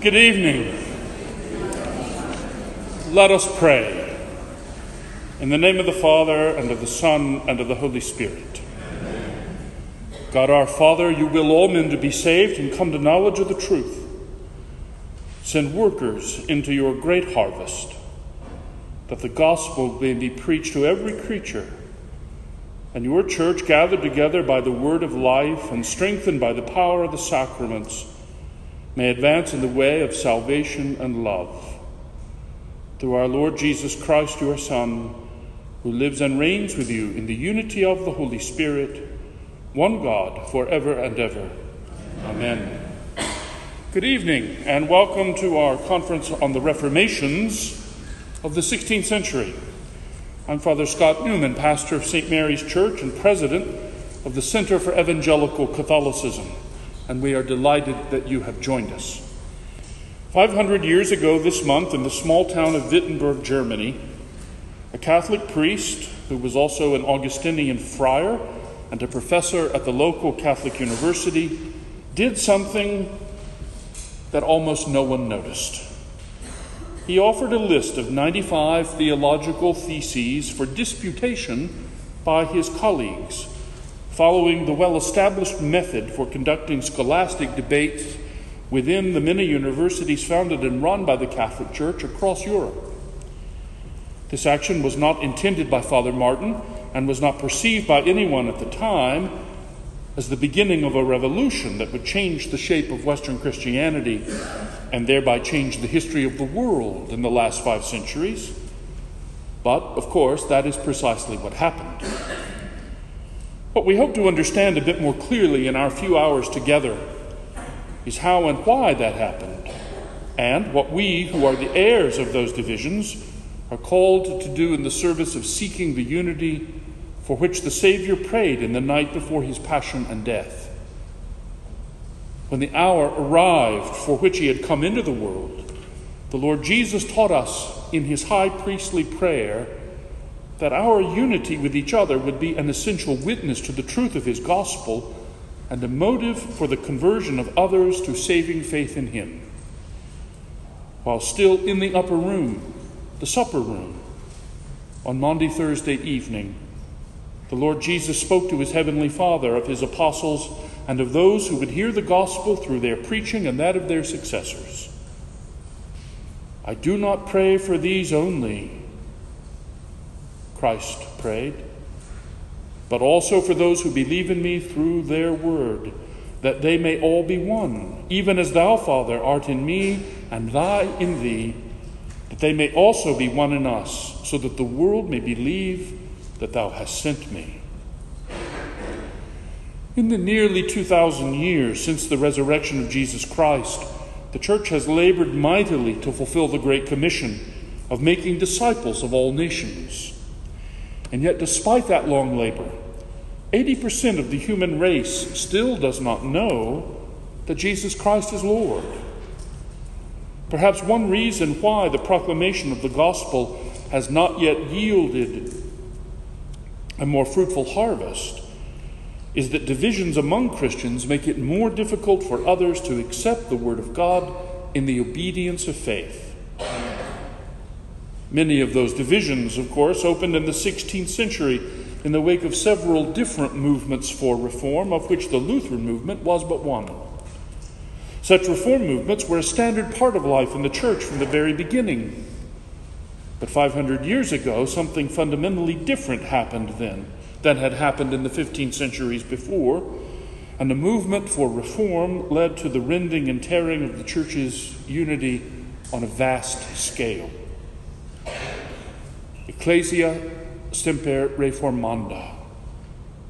Good evening. Let us pray. In the name of the Father, and of the Son, and of the Holy Spirit. God our Father, you will all men to be saved and come to knowledge of the truth. Send workers into your great harvest, that the gospel may be preached to every creature, and your church, gathered together by the word of life and strengthened by the power of the sacraments, may advance in the way of salvation and love. Through our Lord Jesus Christ, your Son, who lives and reigns with you in the unity of the Holy Spirit, one God, forever and ever. Amen. Good evening, and welcome to our conference on the Reformations of the 16th century. I'm Father Scott Newman, pastor of St. Mary's Church and president of the Center for Evangelical Catholicism and we are delighted that you have joined us. 500 years ago this month, in the small town of Wittenberg, Germany, a Catholic priest who was also an Augustinian friar and a professor at the local Catholic university did something that almost no one noticed. He offered a list of 95 theological theses for disputation by his colleagues following the well established method for conducting scholastic debates within the many universities founded and run by the Catholic Church across Europe. This action was not intended by Father Martin and was not perceived by anyone at the time as the beginning of a revolution that would change the shape of Western Christianity and thereby change the history of the world in the last five centuries. But, of course, that is precisely what happened. What we hope to understand a bit more clearly in our few hours together is how and why that happened, and what we, who are the heirs of those divisions, are called to do in the service of seeking the unity for which the Savior prayed in the night before his passion and death. When the hour arrived for which he had come into the world, the Lord Jesus taught us in his high priestly prayer that our unity with each other would be an essential witness to the truth of his gospel and a motive for the conversion of others to saving faith in him. While still in the upper room, the supper room, on Maundy Thursday evening, the Lord Jesus spoke to his heavenly Father of his apostles and of those who would hear the gospel through their preaching and that of their successors. I do not pray for these only Christ prayed, but also for those who believe in me through their word, that they may all be one, even as thou, Father, art in me, and I in thee, that they may also be one in us, so that the world may believe that thou hast sent me. In the nearly 2,000 years since the resurrection of Jesus Christ, the Church has labored mightily to fulfill the Great Commission of making disciples of all nations. And yet, despite that long labor, 80% of the human race still does not know that Jesus Christ is Lord. Perhaps one reason why the proclamation of the gospel has not yet yielded a more fruitful harvest is that divisions among Christians make it more difficult for others to accept the Word of God in the obedience of faith. Many of those divisions, of course, opened in the 16th century in the wake of several different movements for reform, of which the Lutheran movement was but one. Such reform movements were a standard part of life in the church from the very beginning. But 500 years ago, something fundamentally different happened then than had happened in the 15 centuries before, and the movement for reform led to the rending and tearing of the church's unity on a vast scale. Ecclesia semper reformanda.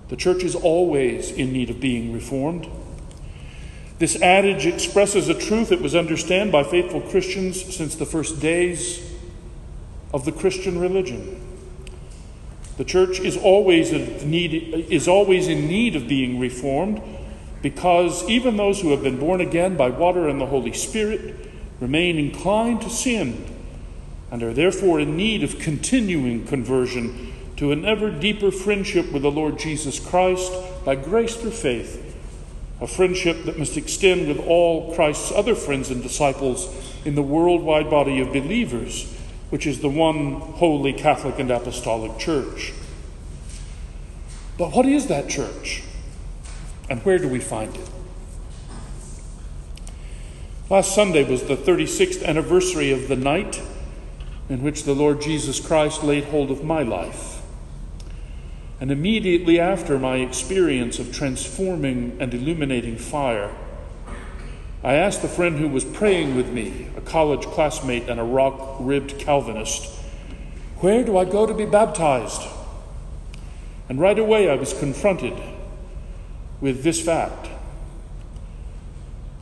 The church is always in need of being reformed. This adage expresses a truth that was understood by faithful Christians since the first days of the Christian religion. The church is always, need, is always in need of being reformed because even those who have been born again by water and the Holy Spirit remain inclined to sin and are therefore in need of continuing conversion to an ever deeper friendship with the Lord Jesus Christ by grace through faith, a friendship that must extend with all Christ's other friends and disciples in the worldwide body of believers, which is the one holy Catholic and Apostolic Church. But what is that church? And where do we find it? Last Sunday was the 36th anniversary of the night in which the Lord Jesus Christ laid hold of my life. And immediately after my experience of transforming and illuminating fire, I asked the friend who was praying with me, a college classmate and a rock ribbed Calvinist, Where do I go to be baptized? And right away I was confronted with this fact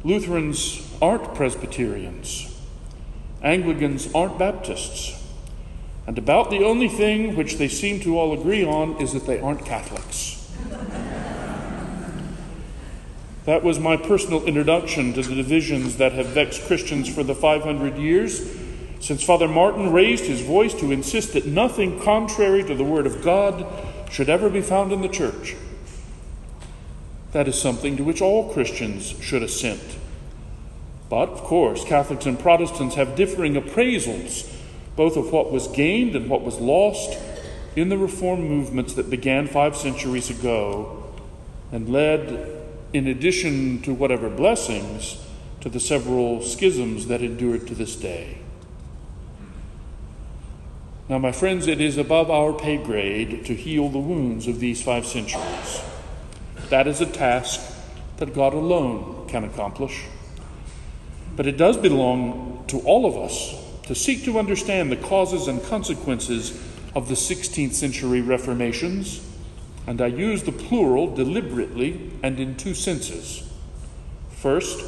Lutherans aren't Presbyterians. Anglicans aren't Baptists. And about the only thing which they seem to all agree on is that they aren't Catholics. that was my personal introduction to the divisions that have vexed Christians for the 500 years since Father Martin raised his voice to insist that nothing contrary to the Word of God should ever be found in the Church. That is something to which all Christians should assent. But, of course, Catholics and Protestants have differing appraisals, both of what was gained and what was lost in the reform movements that began five centuries ago and led, in addition to whatever blessings, to the several schisms that endured to this day. Now, my friends, it is above our pay grade to heal the wounds of these five centuries. That is a task that God alone can accomplish. But it does belong to all of us to seek to understand the causes and consequences of the 16th century reformations, and I use the plural deliberately and in two senses. First,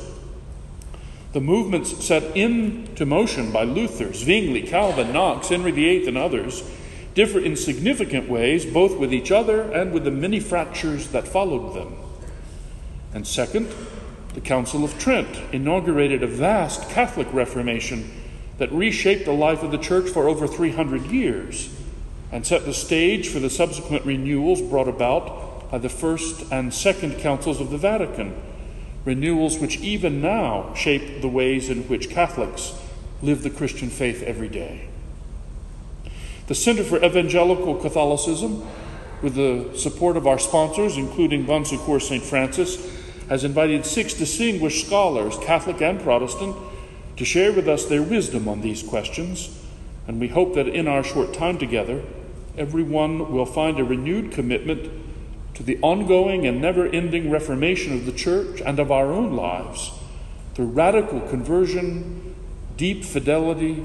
the movements set into motion by Luther, Zwingli, Calvin, Knox, Henry VIII, and others differ in significant ways both with each other and with the many fractures that followed them. And second, the Council of Trent inaugurated a vast Catholic Reformation that reshaped the life of the Church for over 300 years and set the stage for the subsequent renewals brought about by the First and Second Councils of the Vatican, renewals which even now shape the ways in which Catholics live the Christian faith every day. The Center for Evangelical Catholicism, with the support of our sponsors, including Bon Secours St. Francis, has invited six distinguished scholars, Catholic and Protestant, to share with us their wisdom on these questions, and we hope that in our short time together, everyone will find a renewed commitment to the ongoing and never ending reformation of the Church and of our own lives through radical conversion, deep fidelity,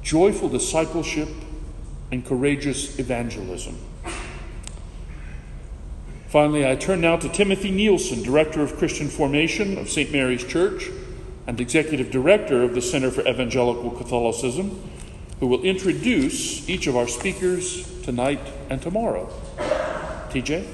joyful discipleship, and courageous evangelism. Finally, I turn now to Timothy Nielsen, Director of Christian Formation of St. Mary's Church and Executive Director of the Center for Evangelical Catholicism, who will introduce each of our speakers tonight and tomorrow. TJ?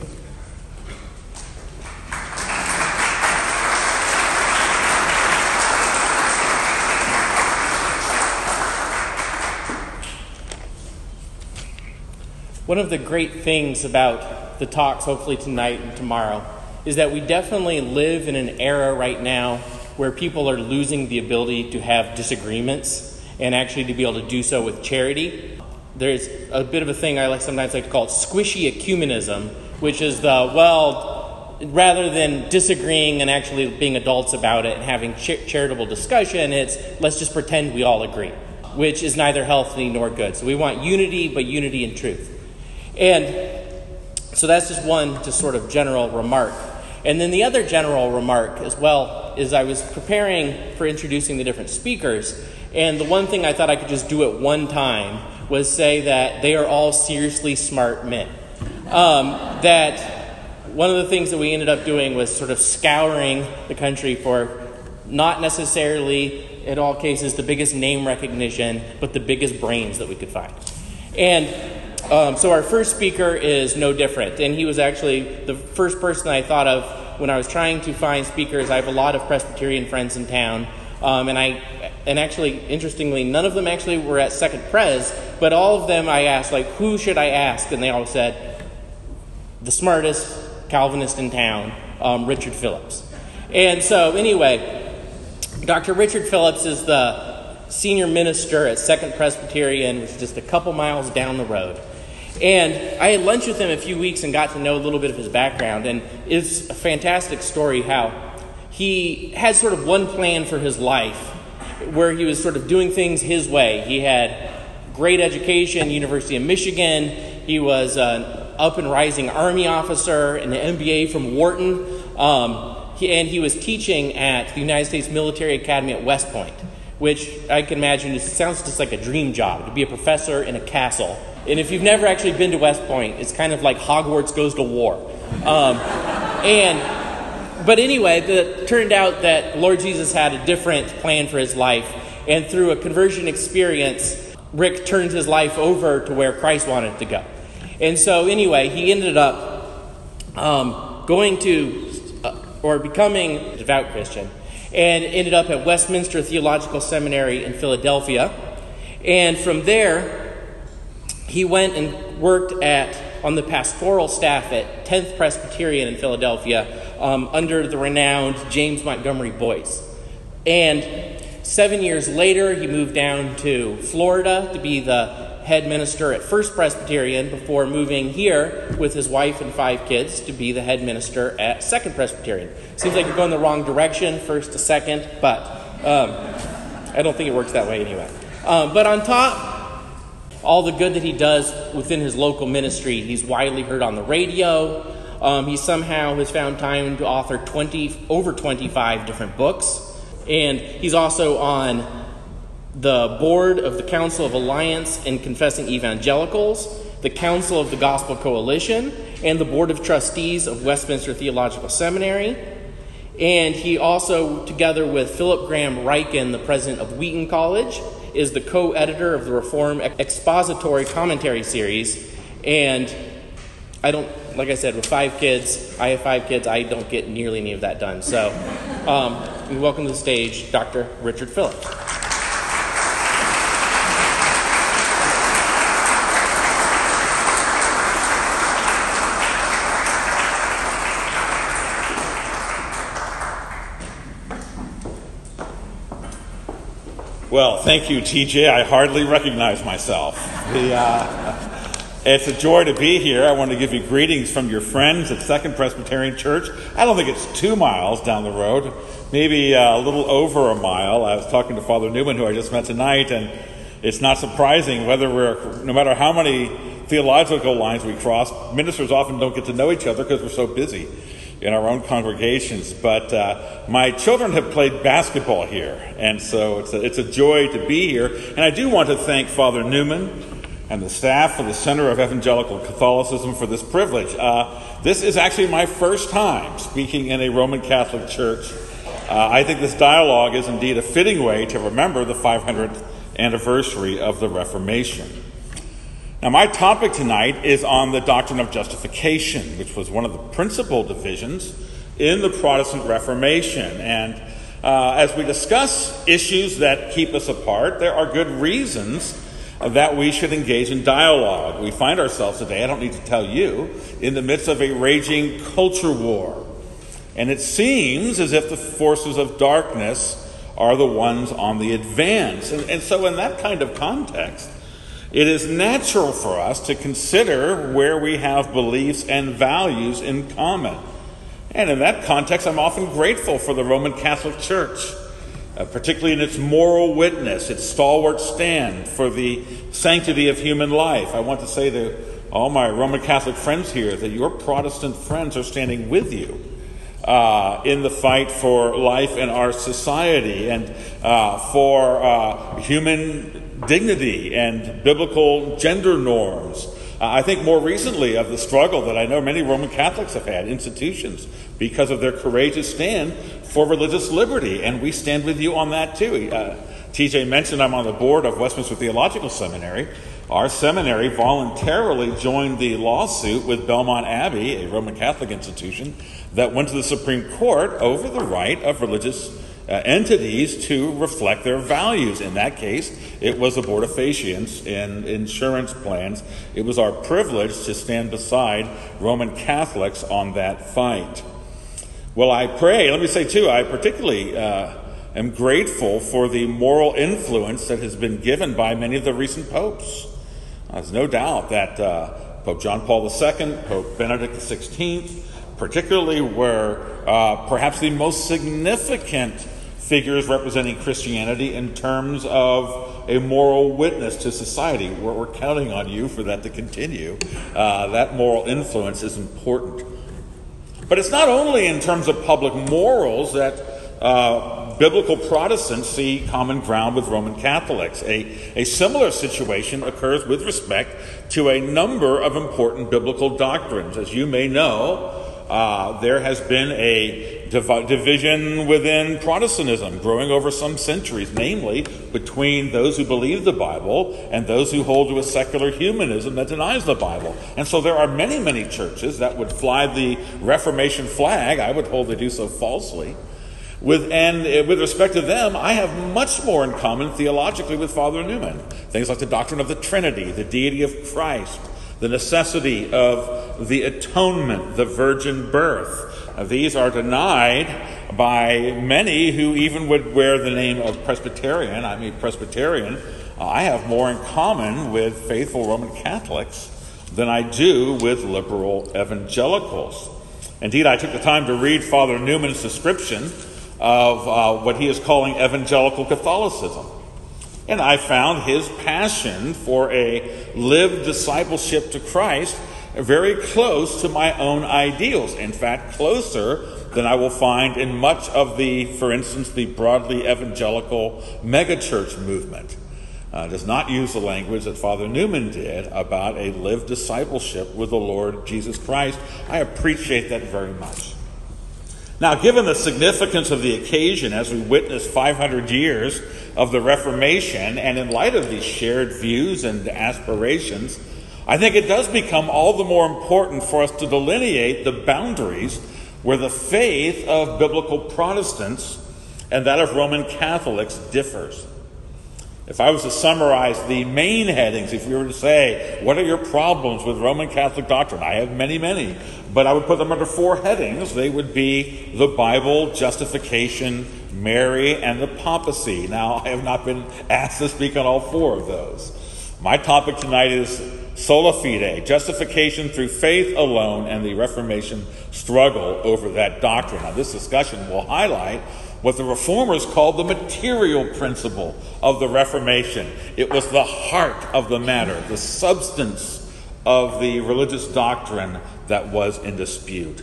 One of the great things about the talks, hopefully tonight and tomorrow, is that we definitely live in an era right now where people are losing the ability to have disagreements and actually to be able to do so with charity. There's a bit of a thing I like sometimes like to call it squishy ecumenism, which is the well, rather than disagreeing and actually being adults about it and having charitable discussion, it's let's just pretend we all agree, which is neither healthy nor good. So we want unity, but unity in truth. And so that's just one just sort of general remark. And then the other general remark as well is I was preparing for introducing the different speakers, and the one thing I thought I could just do at one time was say that they are all seriously smart men. Um, that one of the things that we ended up doing was sort of scouring the country for not necessarily, in all cases, the biggest name recognition, but the biggest brains that we could find. And um, so our first speaker is no different, and he was actually the first person I thought of when I was trying to find speakers. I have a lot of Presbyterian friends in town, um, and I and actually, interestingly, none of them actually were at Second Pres, but all of them I asked like, who should I ask, and they all said the smartest Calvinist in town, um, Richard Phillips. And so, anyway, Dr. Richard Phillips is the senior minister at Second Presbyterian, which is just a couple miles down the road. And I had lunch with him a few weeks and got to know a little bit of his background. And it's a fantastic story how he had sort of one plan for his life where he was sort of doing things his way. He had great education, University of Michigan. He was an up and rising Army officer, and an MBA from Wharton. Um, he, and he was teaching at the United States Military Academy at West Point, which I can imagine it sounds just like a dream job to be a professor in a castle. And if you've never actually been to West Point, it's kind of like Hogwarts goes to war. Um, and but anyway, it turned out that Lord Jesus had a different plan for his life, and through a conversion experience, Rick turned his life over to where Christ wanted to go. And so, anyway, he ended up um, going to uh, or becoming a devout Christian and ended up at Westminster Theological Seminary in Philadelphia. And from there, he went and worked at on the pastoral staff at 10th Presbyterian in Philadelphia um, under the renowned James Montgomery Boice. And Seven years later, he moved down to Florida to be the head minister at First Presbyterian before moving here with his wife and five kids to be the head minister at Second Presbyterian. Seems like you're going the wrong direction, first to second, but um, I don't think it works that way anyway. Um, but on top, all the good that he does within his local ministry, he's widely heard on the radio. Um, he somehow has found time to author 20, over 25 different books. And he's also on the board of the Council of Alliance and Confessing Evangelicals, the Council of the Gospel Coalition, and the Board of Trustees of Westminster Theological Seminary. And he also, together with Philip Graham Ryken, the president of Wheaton College, is the co editor of the Reform Expository Commentary Series. And I don't, like I said, with five kids, I have five kids, I don't get nearly any of that done. So, um, we welcome to the stage Dr. Richard Phillips. Well, thank you, TJ. I hardly recognize myself. The, uh, it's a joy to be here. I want to give you greetings from your friends at Second Presbyterian Church. I don't think it's two miles down the road, maybe uh, a little over a mile. I was talking to Father Newman, who I just met tonight, and it's not surprising whether we're, no matter how many theological lines we cross, ministers often don't get to know each other because we're so busy in our own congregations. But uh, my children have played basketball here, and so it's a, it's a joy to be here. And I do want to thank Father Newman and the staff of the Center of Evangelical Catholicism for this privilege. Uh, this is actually my first time speaking in a Roman Catholic church. Uh, I think this dialogue is indeed a fitting way to remember the 500th anniversary of the Reformation. Now, my topic tonight is on the doctrine of justification, which was one of the principal divisions in the Protestant Reformation. And uh, as we discuss issues that keep us apart, there are good reasons that we should engage in dialogue. We find ourselves today, I don't need to tell you, in the midst of a raging culture war. And it seems as if the forces of darkness are the ones on the advance. And, and so, in that kind of context, it is natural for us to consider where we have beliefs and values in common. And in that context, I'm often grateful for the Roman Catholic Church uh, particularly in its moral witness, its stalwart stand for the sanctity of human life. I want to say to all my Roman Catholic friends here that your Protestant friends are standing with you. Uh, in the fight for life in our society and uh, for uh, human dignity and biblical gender norms. Uh, I think more recently of the struggle that I know many Roman Catholics have had, institutions, because of their courageous stand for religious liberty, and we stand with you on that too. Uh, TJ mentioned I'm on the board of Westminster Theological Seminary. Our seminary voluntarily joined the lawsuit with Belmont Abbey, a Roman Catholic institution, that went to the Supreme Court over the right of religious uh, entities to reflect their values. In that case, it was abortifacients in insurance plans. It was our privilege to stand beside Roman Catholics on that fight. Well, I pray, let me say too, I particularly uh, am grateful for the moral influence that has been given by many of the recent popes. There's no doubt that uh, Pope John Paul II, Pope Benedict XVI, particularly were uh, perhaps the most significant figures representing Christianity in terms of a moral witness to society. We're, we're counting on you for that to continue. Uh, that moral influence is important. But it's not only in terms of public morals that uh, biblical Protestants see common ground with Roman Catholics. A, a similar situation occurs with respect to a number of important biblical doctrines. As you may know, uh, there has been a division within Protestantism growing over some centuries, namely between those who believe the Bible and those who hold to a secular humanism that denies the Bible. And so there are many, many churches that would fly the Reformation flag. I would hold they do so falsely. With, and uh, with respect to them, I have much more in common theologically with Father Newman. Things like the doctrine of the Trinity, the deity of Christ, the necessity of the atonement, the virgin birth. Uh, these are denied by many who even would wear the name of Presbyterian. I'm a Presbyterian. Uh, I have more in common with faithful Roman Catholics than I do with liberal evangelicals. Indeed, I took the time to read Father Newman's description of uh, what he is calling evangelical Catholicism. And I found his passion for a lived discipleship to Christ very close to my own ideals. In fact, closer than I will find in much of the, for instance, the broadly evangelical megachurch movement. Uh, does not use the language that Father Newman did about a lived discipleship with the Lord Jesus Christ. I appreciate that very much. Now, given the significance of the occasion as we witness 500 years of the Reformation, and in light of these shared views and aspirations, I think it does become all the more important for us to delineate the boundaries where the faith of biblical Protestants and that of Roman Catholics differs. If I was to summarize the main headings, if we were to say, what are your problems with Roman Catholic doctrine? I have many, many, but I would put them under four headings. They would be the Bible, justification, Mary, and the papacy. Now, I have not been asked to speak on all four of those. My topic tonight is sola fide, justification through faith alone, and the Reformation struggle over that doctrine. Now, this discussion will highlight what the reformers called the material principle of the Reformation. It was the heart of the matter, the substance of the religious doctrine that was in dispute.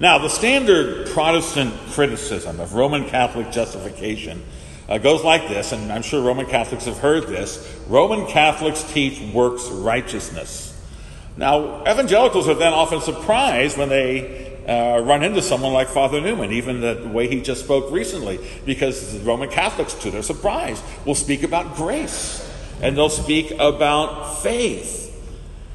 Now, the standard Protestant criticism of Roman Catholic justification uh, goes like this, and I'm sure Roman Catholics have heard this Roman Catholics teach works righteousness. Now, evangelicals are then often surprised when they uh, run into someone like Father Newman, even the way he just spoke recently, because Roman Catholics, to their surprise, will speak about grace and they'll speak about faith.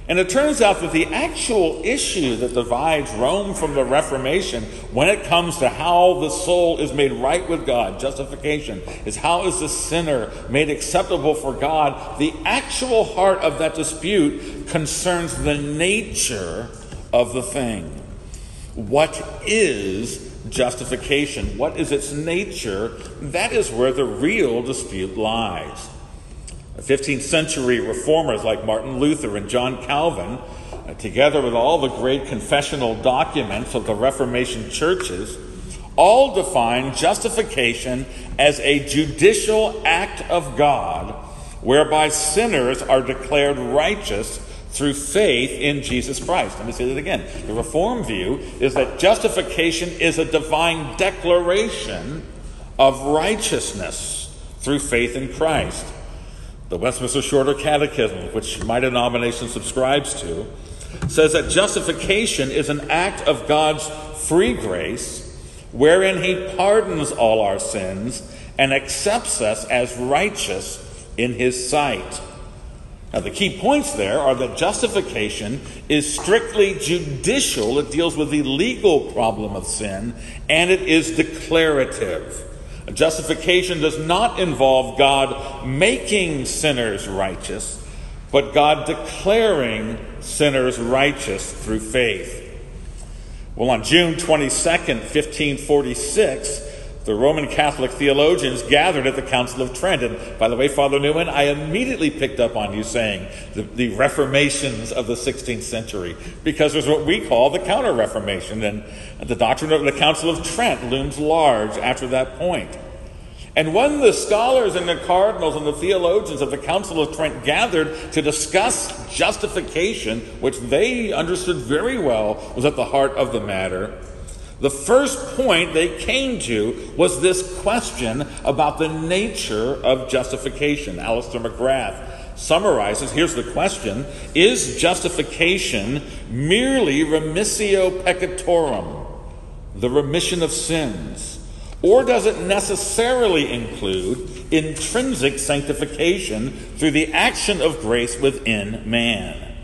And it turns out that the actual issue that divides Rome from the Reformation when it comes to how the soul is made right with God, justification, is how is the sinner made acceptable for God. The actual heart of that dispute concerns the nature of the thing. What is justification? What is its nature? That is where the real dispute lies. 15th century reformers like Martin Luther and John Calvin, uh, together with all the great confessional documents of the Reformation churches, all define justification as a judicial act of God whereby sinners are declared righteous through faith in Jesus Christ. Let me say that again. The Reform view is that justification is a divine declaration of righteousness through faith in Christ. The Westminster Shorter Catechism, which my denomination subscribes to, says that justification is an act of God's free grace wherein He pardons all our sins and accepts us as righteous in His sight. Now, the key points there are that justification is strictly judicial, it deals with the legal problem of sin, and it is declarative. Justification does not involve God making sinners righteous, but God declaring sinners righteous through faith. Well, on June 22nd, 1546, the Roman Catholic theologians gathered at the Council of Trent. And by the way, Father Newman, I immediately picked up on you saying the, the Reformations of the 16th century, because there's what we call the Counter Reformation. And the doctrine of the Council of Trent looms large after that point. And when the scholars and the cardinals and the theologians of the Council of Trent gathered to discuss justification, which they understood very well was at the heart of the matter, the first point they came to was this question about the nature of justification. Alister McGrath summarizes here's the question Is justification merely remissio peccatorum, the remission of sins? Or does it necessarily include intrinsic sanctification through the action of grace within man?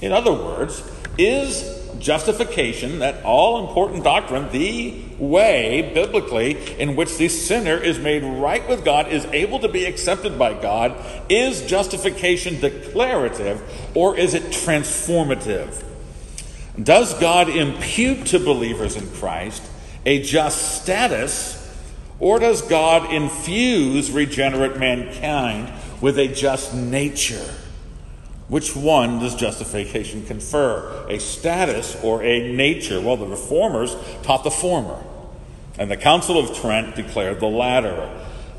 In other words, is justification, that all important doctrine, the way biblically in which the sinner is made right with God, is able to be accepted by God, is justification declarative or is it transformative? Does God impute to believers in Christ a just status, or does God infuse regenerate mankind with a just nature? Which one does justification confer? A status or a nature? Well, the reformers taught the former, and the Council of Trent declared the latter.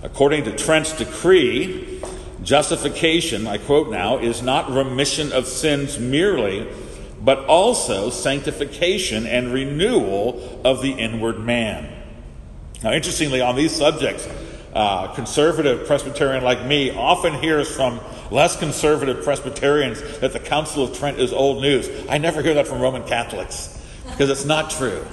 According to Trent's decree, justification, I quote now, is not remission of sins merely but also sanctification and renewal of the inward man. Now, interestingly, on these subjects, uh, conservative Presbyterian like me often hears from less conservative Presbyterians that the Council of Trent is old news. I never hear that from Roman Catholics because it's not true.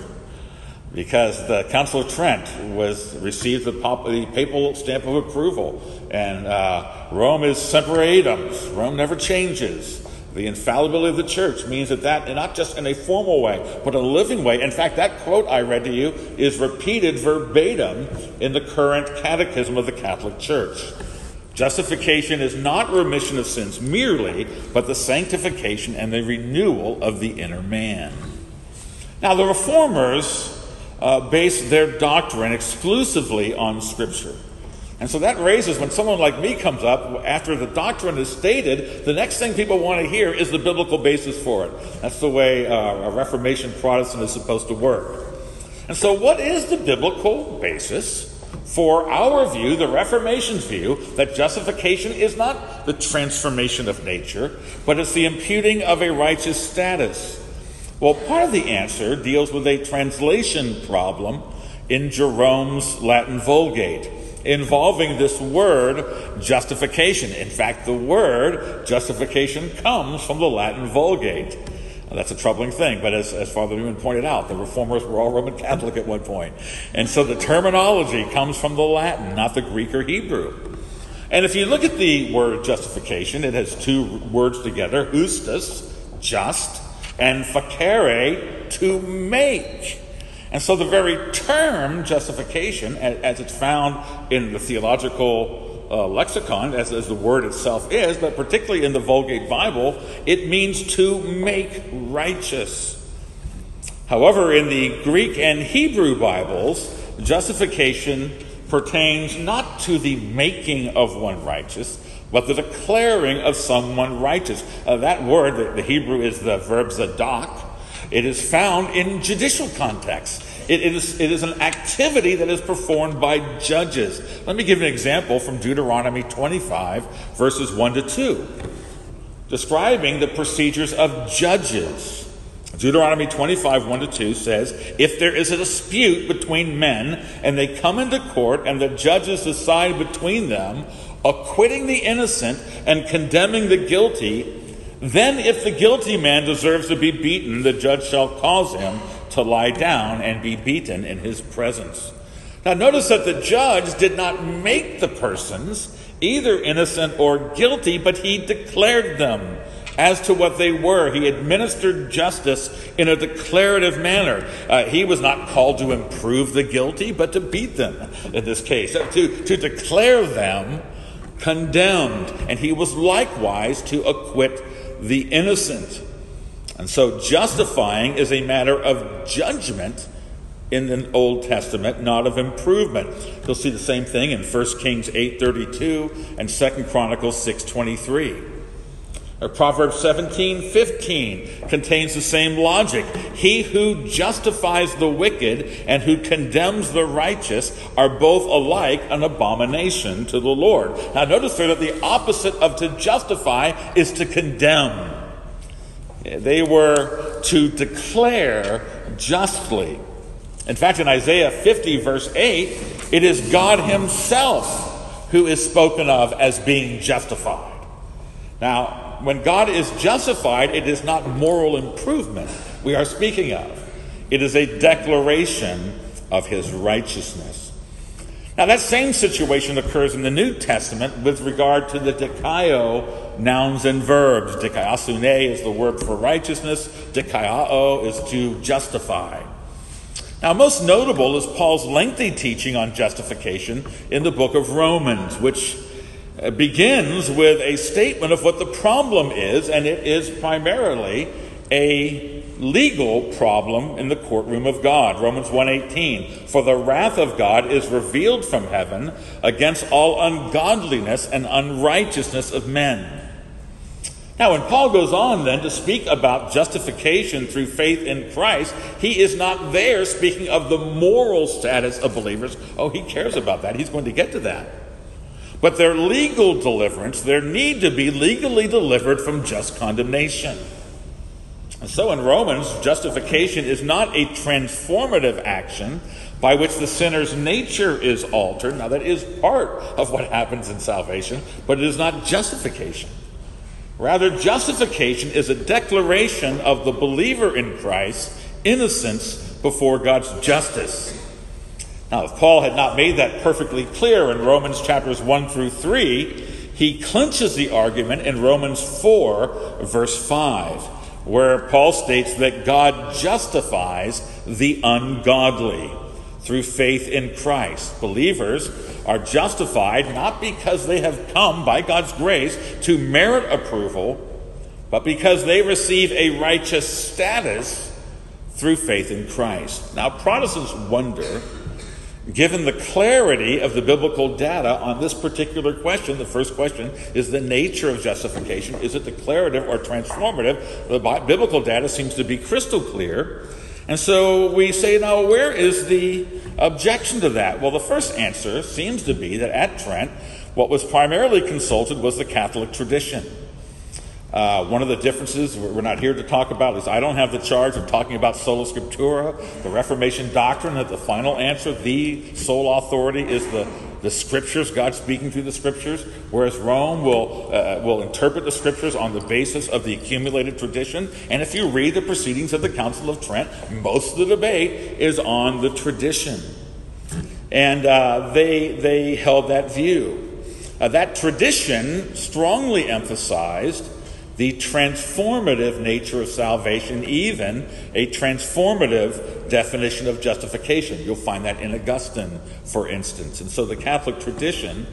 Because the Council of Trent was received the, pop, the papal stamp of approval, and uh, Rome is semper idem. Rome never changes. The infallibility of the church means that that, and not just in a formal way, but a living way. In fact, that quote I read to you is repeated verbatim in the current catechism of the Catholic Church. Justification is not remission of sins merely, but the sanctification and the renewal of the inner man. Now, the reformers uh, base their doctrine exclusively on Scripture. And so that raises, when someone like me comes up, after the doctrine is stated, the next thing people want to hear is the biblical basis for it. That's the way uh, a Reformation Protestant is supposed to work. And so, what is the biblical basis for our view, the Reformation's view, that justification is not the transformation of nature, but it's the imputing of a righteous status? Well, part of the answer deals with a translation problem in Jerome's Latin Vulgate involving this word justification. In fact, the word justification comes from the Latin Vulgate. That's a troubling thing, but as, as Father Newman pointed out, the reformers were all Roman Catholic at one point. And so the terminology comes from the Latin, not the Greek or Hebrew. And if you look at the word justification, it has two words together, justus, just, and facere, to make. And so the very term justification, as it's found in the theological uh, lexicon, as, as the word itself is, but particularly in the Vulgate Bible, it means to make righteous. However, in the Greek and Hebrew Bibles, justification pertains not to the making of one righteous, but the declaring of someone righteous. Uh, that word, the, the Hebrew is the verb zadok, it is found in judicial context. It is, it is an activity that is performed by judges. Let me give an example from Deuteronomy 25, verses 1 to 2, describing the procedures of judges. Deuteronomy 25, 1 to 2 says, If there is a dispute between men, and they come into court, and the judges decide between them, acquitting the innocent and condemning the guilty, then, if the guilty man deserves to be beaten, the judge shall cause him to lie down and be beaten in his presence. Now, notice that the judge did not make the persons either innocent or guilty, but he declared them as to what they were. He administered justice in a declarative manner. Uh, he was not called to improve the guilty, but to beat them in this case, uh, to, to declare them condemned. And he was likewise to acquit the innocent. And so justifying is a matter of judgment in the Old Testament, not of improvement. You'll see the same thing in 1 Kings 8:32 and 2 Chronicles 6:23. Proverbs 17:15 contains the same logic. He who justifies the wicked and who condemns the righteous are both alike an abomination to the Lord. Now notice there that the opposite of to justify is to condemn. They were to declare justly. In fact, in Isaiah 50, verse 8, it is God Himself who is spoken of as being justified. Now, when God is justified, it is not moral improvement we are speaking of, it is a declaration of His righteousness. Now, that same situation occurs in the New Testament with regard to the dikaio nouns and verbs. Dikaiosune is the word for righteousness, dikaiao is to justify. Now, most notable is Paul's lengthy teaching on justification in the book of Romans, which uh, begins with a statement of what the problem is, and it is primarily a legal problem in the courtroom of God. Romans 1:18 For the wrath of God is revealed from heaven against all ungodliness and unrighteousness of men now, when Paul goes on then to speak about justification through faith in Christ, he is not there speaking of the moral status of believers. Oh, he cares about that. He's going to get to that. But their legal deliverance, their need to be legally delivered from just condemnation. And so in Romans, justification is not a transformative action by which the sinner's nature is altered. Now, that is part of what happens in salvation, but it is not justification. Rather, justification is a declaration of the believer in Christ's innocence before God's justice. Now, if Paul had not made that perfectly clear in Romans chapters 1 through 3, he clinches the argument in Romans 4, verse 5, where Paul states that God justifies the ungodly through faith in Christ. Believers are justified not because they have come by God's grace to merit approval, but because they receive a righteous status through faith in Christ. Now, Protestants wonder, given the clarity of the biblical data on this particular question, the first question is the nature of justification. Is it declarative or transformative? The biblical data seems to be crystal clear. And so we say, now, where is the objection to that? Well, the first answer seems to be that at Trent, what was primarily consulted was the Catholic tradition. Uh, one of the differences we're not here to talk about is I don't have the charge of talking about sola scriptura, the Reformation doctrine, that the final answer, the sole authority, is the the scriptures, God speaking through the scriptures, whereas Rome will, uh, will interpret the scriptures on the basis of the accumulated tradition. And if you read the proceedings of the Council of Trent, most of the debate is on the tradition. And uh, they, they held that view. Uh, that tradition strongly emphasized the transformative nature of salvation, even a transformative definition of justification. You'll find that in Augustine, for instance. And so the Catholic tradition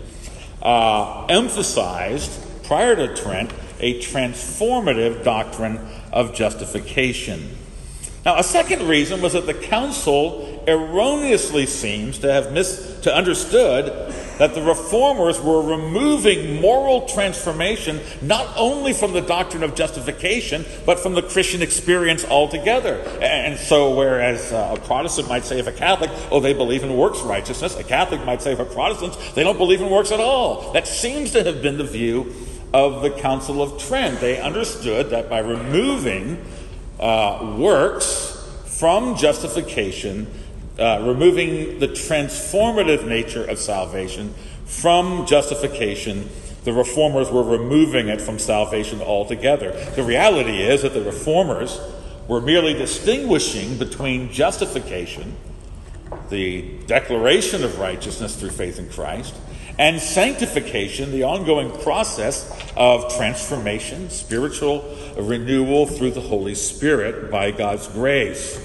uh, emphasized, prior to Trent, a transformative doctrine of justification. Now, a second reason was that the council erroneously seems to have mis- to understood that the reformers were removing moral transformation not only from the doctrine of justification, but from the Christian experience altogether. And so, whereas uh, a Protestant might say of a Catholic, oh, they believe in works righteousness, a Catholic might say of a Protestant, they don't believe in works at all. That seems to have been the view of the Council of Trent. They understood that by removing uh, works from justification, uh, removing the transformative nature of salvation from justification, the reformers were removing it from salvation altogether. The reality is that the reformers were merely distinguishing between justification, the declaration of righteousness through faith in Christ, and sanctification, the ongoing process of transformation, spiritual renewal through the Holy Spirit by God's grace.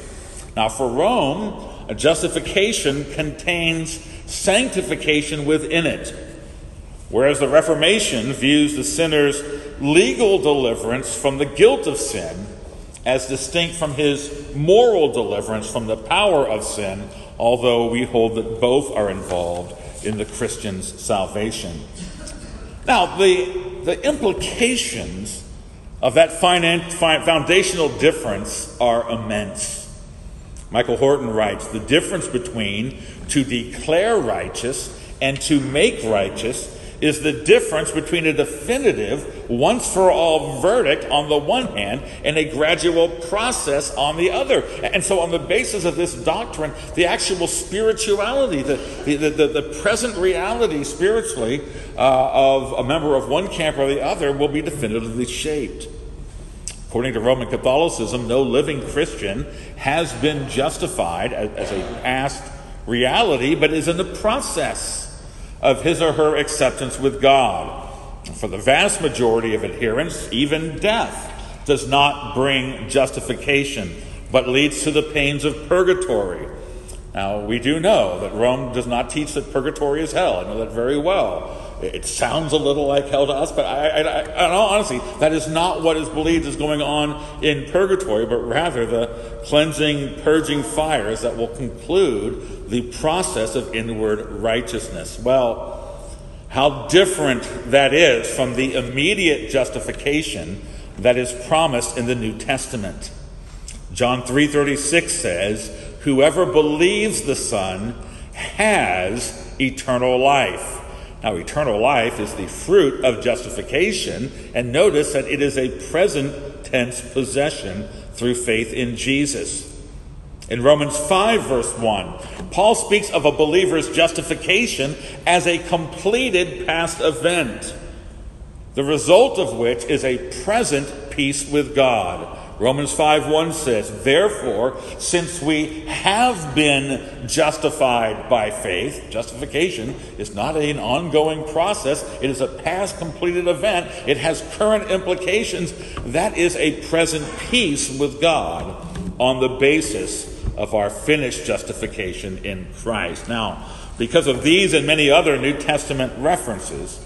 Now, for Rome, a justification contains sanctification within it, whereas the Reformation views the sinner's legal deliverance from the guilt of sin as distinct from his moral deliverance from the power of sin, although we hold that both are involved in the Christian's salvation. Now, the, the implications of that foundational difference are immense. Michael Horton writes The difference between to declare righteous and to make righteous is the difference between a definitive, once for all verdict on the one hand and a gradual process on the other. And so, on the basis of this doctrine, the actual spirituality, the, the, the, the present reality spiritually uh, of a member of one camp or the other will be definitively shaped. According to Roman Catholicism, no living Christian has been justified as, as a past reality, but is in the process of his or her acceptance with God. For the vast majority of adherents, even death does not bring justification, but leads to the pains of purgatory. Now, we do know that Rome does not teach that purgatory is hell. I know that very well. It sounds a little like hell to us, but I, I, I, in all honesty, that is not what is believed is going on in purgatory, but rather the cleansing, purging fires that will conclude the process of inward righteousness. Well, how different that is from the immediate justification that is promised in the New Testament. John 3:36 says, "Whoever believes the Son has eternal life." Now, eternal life is the fruit of justification, and notice that it is a present tense possession through faith in Jesus. In Romans 5, verse 1, Paul speaks of a believer's justification as a completed past event, the result of which is a present peace with God. Romans 5 1 says, Therefore, since we have been justified by faith, justification is not an ongoing process, it is a past completed event, it has current implications. That is a present peace with God on the basis of our finished justification in Christ. Now, because of these and many other New Testament references,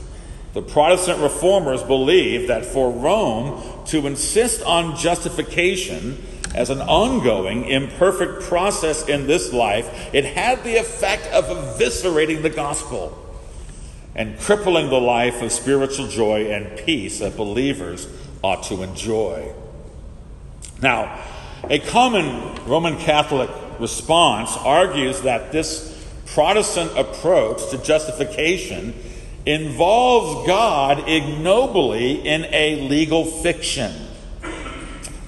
the Protestant reformers believed that for Rome to insist on justification as an ongoing, imperfect process in this life, it had the effect of eviscerating the gospel and crippling the life of spiritual joy and peace that believers ought to enjoy. Now, a common Roman Catholic response argues that this Protestant approach to justification involves God ignobly in a legal fiction.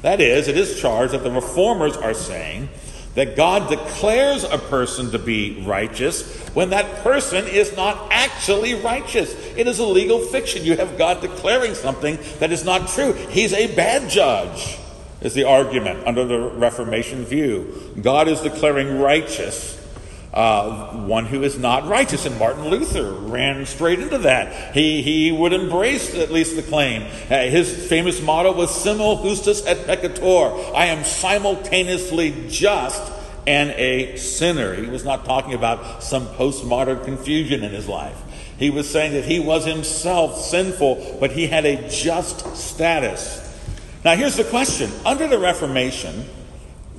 That is, it is charged that the reformers are saying that God declares a person to be righteous when that person is not actually righteous. It is a legal fiction. You have God declaring something that is not true. He's a bad judge, is the argument under the Reformation view. God is declaring righteous uh, one who is not righteous. And Martin Luther ran straight into that. He, he would embrace at least the claim. Uh, his famous motto was simul justus et peccator. I am simultaneously just and a sinner. He was not talking about some postmodern confusion in his life. He was saying that he was himself sinful, but he had a just status. Now, here's the question. Under the Reformation,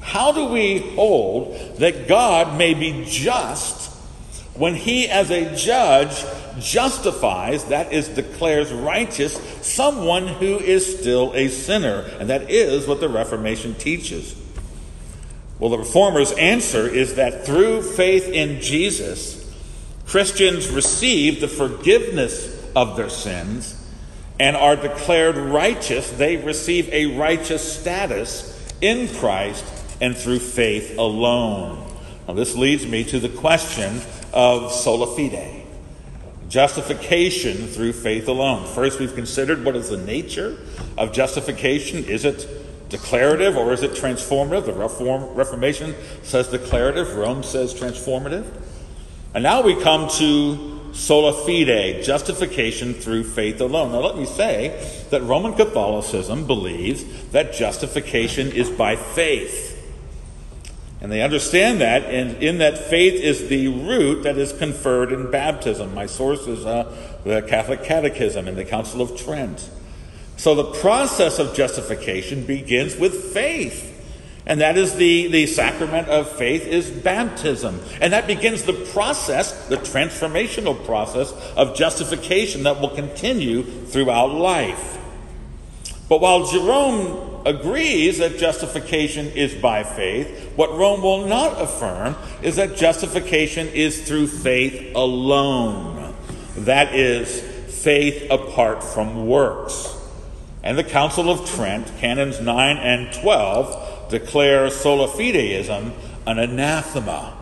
how do we hold that God may be just when he, as a judge, justifies, that is, declares righteous, someone who is still a sinner? And that is what the Reformation teaches. Well, the Reformers' answer is that through faith in Jesus, Christians receive the forgiveness of their sins and are declared righteous. They receive a righteous status in Christ and through faith alone. Now, this leads me to the question of sola fide justification through faith alone. First, we've considered what is the nature of justification. Is it declarative or is it transformative? The Reform, Reformation says declarative, Rome says transformative. And now we come to sola fide, justification through faith alone. Now, let me say that Roman Catholicism believes that justification is by faith. And they understand that, and in that faith is the root that is conferred in baptism. My source is uh, the Catholic Catechism and the Council of Trent. So the process of justification begins with faith. And that is the, the sacrament of faith is baptism. And that begins the process, the transformational process of justification that will continue throughout life. But while Rome agrees that justification is by faith, what Rome will not affirm is that justification is through faith alone. That is, faith apart from works. And the Council of Trent, Canons 9 and 12, declare sola fideism an anathema.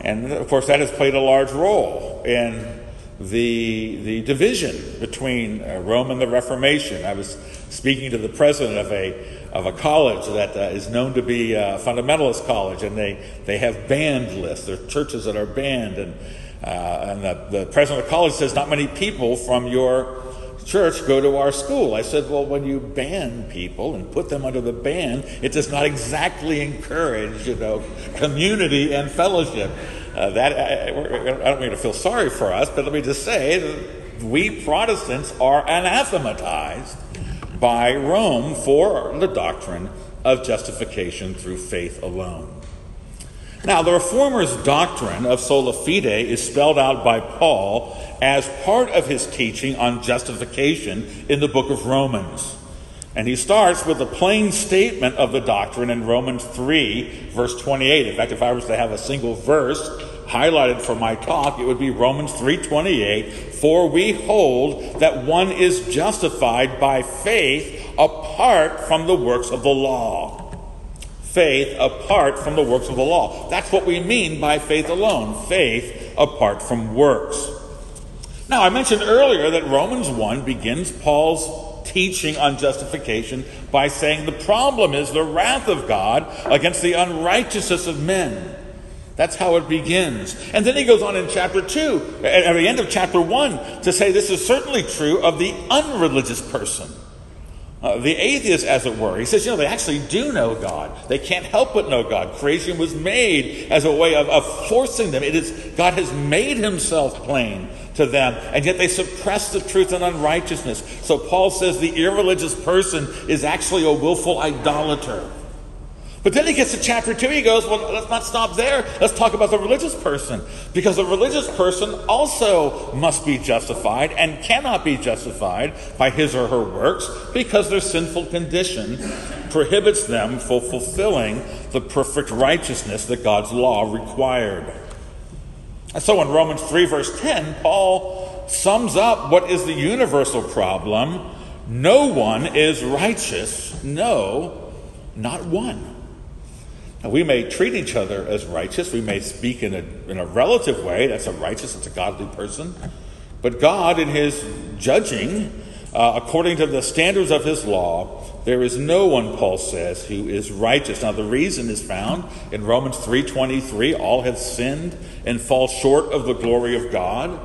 And of course, that has played a large role in the, the division between uh, Rome and the Reformation. I was speaking to the president of a, of a college that uh, is known to be a fundamentalist college, and they, they have banned lists. There are churches that are banned, and, uh, and the, the president of the college says, Not many people from your church go to our school. I said, Well, when you ban people and put them under the ban, it does not exactly encourage, you know, community and fellowship. Uh, that I, I, don't mean to feel sorry for us, but let me just say that we Protestants are anathematized by Rome for the doctrine of justification through faith alone. Now, the Reformer's doctrine of sola fide is spelled out by Paul as part of his teaching on justification in the book of Romans. And he starts with a plain statement of the doctrine in Romans 3, verse 28. In fact, if I was to have a single verse highlighted for my talk, it would be Romans 3:28, "For we hold that one is justified by faith apart from the works of the law." Faith apart from the works of the law. That's what we mean by faith alone, faith apart from works. Now, I mentioned earlier that Romans 1 begins Paul's teaching on justification by saying the problem is the wrath of God against the unrighteousness of men. That's how it begins. And then he goes on in chapter 2, at the end of chapter 1, to say this is certainly true of the unreligious person. Uh, the atheist, as it were. He says, you know, they actually do know God. They can't help but know God. Creation was made as a way of, of forcing them. It is God has made himself plain to them, and yet they suppress the truth and unrighteousness. So Paul says the irreligious person is actually a willful idolater. But then he gets to chapter 2, he goes, Well, let's not stop there. Let's talk about the religious person. Because the religious person also must be justified and cannot be justified by his or her works because their sinful condition prohibits them from fulfilling the perfect righteousness that God's law required. And so in Romans 3, verse 10, Paul sums up what is the universal problem. No one is righteous. No, not one. We may treat each other as righteous. We may speak in a, in a relative way. That's a righteous, it's a godly person. But God, in His judging, uh, according to the standards of His law, there is no one, Paul says, who is righteous. Now, the reason is found in Romans 3.23. All have sinned and fall short of the glory of God.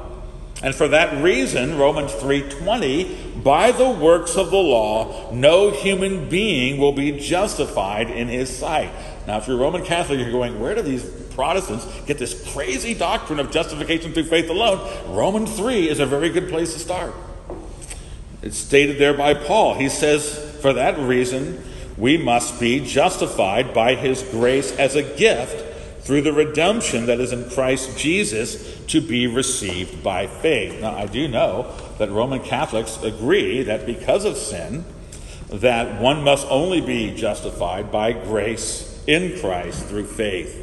And for that reason, Romans 3:20, by the works of the law, no human being will be justified in his sight. Now, if you're Roman Catholic, you're going, where do these Protestants get this crazy doctrine of justification through faith alone? Romans 3 is a very good place to start. It's stated there by Paul. He says, for that reason, we must be justified by his grace as a gift through the redemption that is in Christ Jesus to be received by faith. Now, I do know that Roman Catholics agree that because of sin, that one must only be justified by grace in Christ through faith.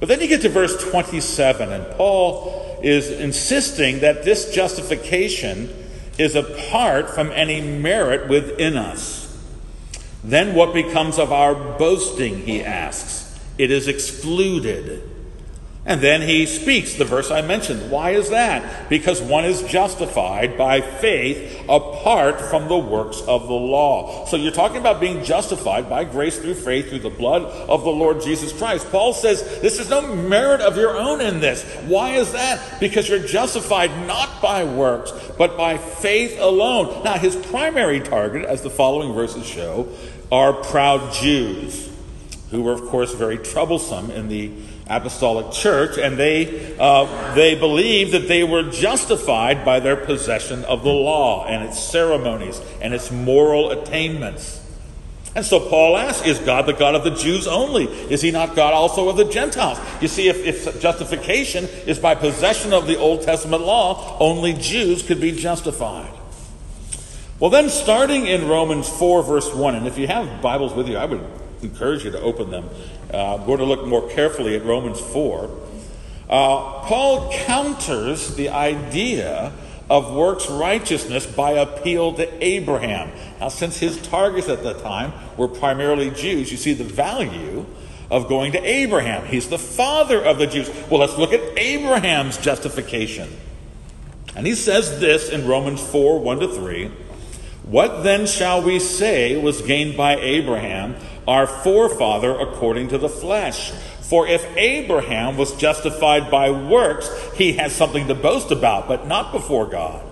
But then you get to verse 27, and Paul is insisting that this justification is apart from any merit within us. Then what becomes of our boasting, he asks? It is excluded. And then he speaks the verse I mentioned. Why is that? Because one is justified by faith apart from the works of the law. So you're talking about being justified by grace through faith through the blood of the Lord Jesus Christ. Paul says this is no merit of your own in this. Why is that? Because you're justified not by works, but by faith alone. Now, his primary target, as the following verses show, are proud Jews, who were, of course, very troublesome in the apostolic church, and they, uh, they believed that they were justified by their possession of the law and its ceremonies and its moral attainments. And so Paul asks, Is God the God of the Jews only? Is he not God also of the Gentiles? You see, if, if justification is by possession of the Old Testament law, only Jews could be justified. Well, then, starting in Romans 4, verse 1, and if you have Bibles with you, I would encourage you to open them. Uh, I'm going to look more carefully at Romans 4. Uh, Paul counters the idea of works righteousness by appeal to Abraham. Now, since his targets at the time were primarily Jews, you see the value of going to Abraham. He's the father of the Jews. Well, let's look at Abraham's justification. And he says this in Romans 4 1 to 3. What then shall we say was gained by Abraham, our forefather, according to the flesh? For if Abraham was justified by works, he has something to boast about, but not before God.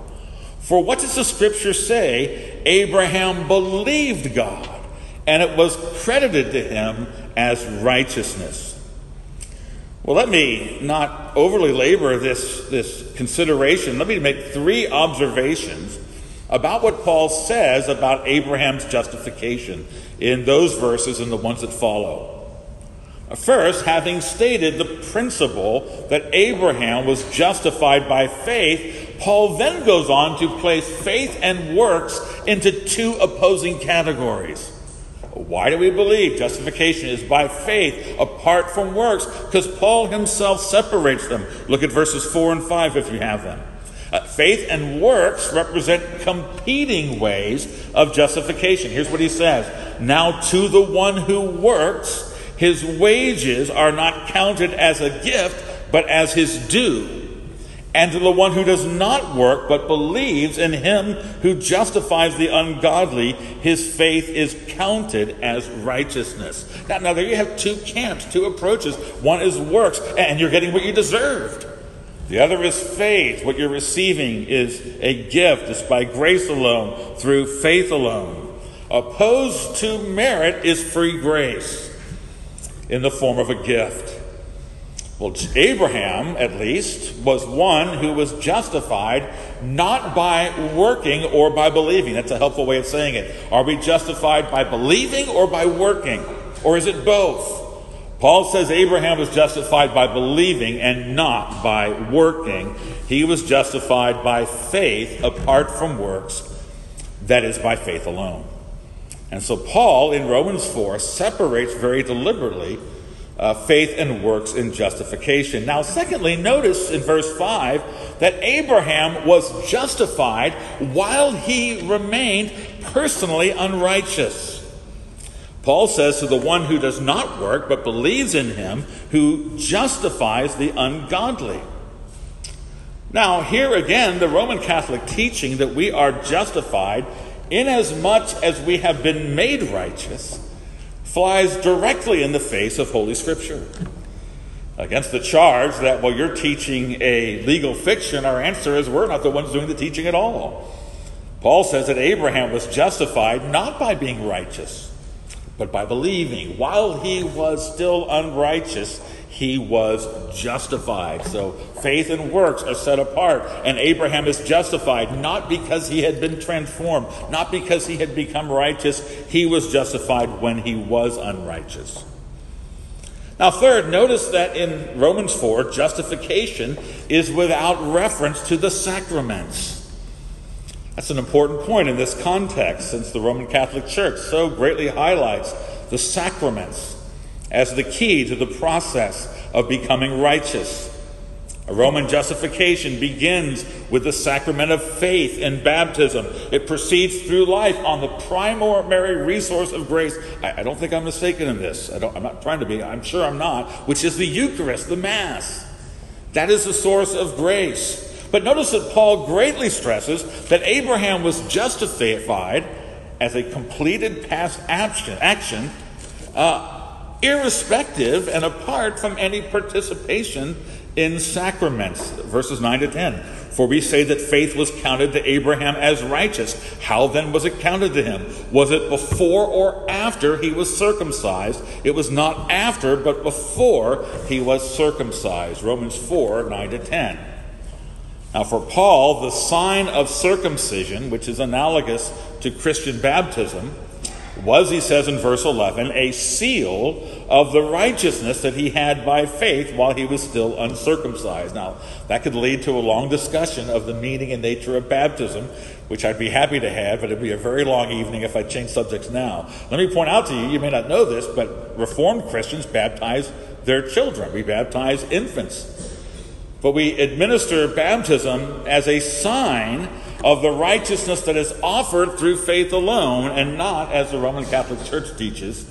For what does the scripture say? Abraham believed God, and it was credited to him as righteousness. Well, let me not overly labor this, this consideration. Let me make three observations about what Paul says about Abraham's justification in those verses and the ones that follow. First, having stated the principle that Abraham was justified by faith, Paul then goes on to place faith and works into two opposing categories. Why do we believe justification is by faith apart from works? Because Paul himself separates them. Look at verses 4 and 5 if you have them. Uh, faith and works represent competing ways of justification. Here's what he says Now to the one who works, his wages are not counted as a gift, but as his due. And to the one who does not work, but believes in him who justifies the ungodly, his faith is counted as righteousness. Now, now there you have two camps, two approaches. One is works, and you're getting what you deserved. The other is faith. What you're receiving is a gift. It's by grace alone, through faith alone. Opposed to merit is free grace in the form of a gift. Well, Abraham, at least, was one who was justified not by working or by believing. That's a helpful way of saying it. Are we justified by believing or by working? Or is it both? Paul says Abraham was justified by believing and not by working. He was justified by faith apart from works, that is, by faith alone. And so Paul in Romans 4 separates very deliberately uh, faith and works in justification. Now, secondly, notice in verse 5 that Abraham was justified while he remained personally unrighteous. Paul says to the one who does not work but believes in him who justifies the ungodly. Now, here again, the Roman Catholic teaching that we are justified inasmuch as we have been made righteous, flies directly in the face of Holy Scripture. Against the charge that, well, you're teaching a legal fiction, our answer is we're not the ones doing the teaching at all. Paul says that Abraham was justified not by being righteous, but by believing. While he was still unrighteous, he was justified. So faith and works are set apart. And Abraham is justified not because he had been transformed, not because he had become righteous. He was justified when he was unrighteous. Now, third, notice that in Romans 4, justification is without reference to the sacraments. That's an important point in this context, since the Roman Catholic Church so greatly highlights the sacraments as the key to the process of becoming righteous. A Roman justification begins with the sacrament of faith in baptism. It proceeds through life on the primary resource of grace. I, I don't think I'm mistaken in this. I am not trying to be. I'm sure I'm not. Which is the Eucharist, the Mass. That is the source of grace. But notice that Paul greatly stresses that Abraham was justified as a completed past action, action uh, irrespective and apart from any participation in sacraments. Verses 9 to 10. For we say that faith was counted to Abraham as righteous. How then was it counted to him? Was it before or after he was circumcised? It was not after, but before he was circumcised. Romans 4 9 to 10. Now, for Paul, the sign of circumcision, which is analogous to Christian baptism, was, he says in verse 11, a seal of the righteousness that he had by faith while he was still uncircumcised. Now, that could lead to a long discussion of the meaning and nature of baptism, which I'd be happy to have, but it'd be a very long evening if I change subjects now. Let me point out to you, you may not know this, but Reformed Christians baptize their children. We baptize infants. But we administer baptism as a sign of the righteousness that is offered through faith alone, and not, as the Roman Catholic Church teaches,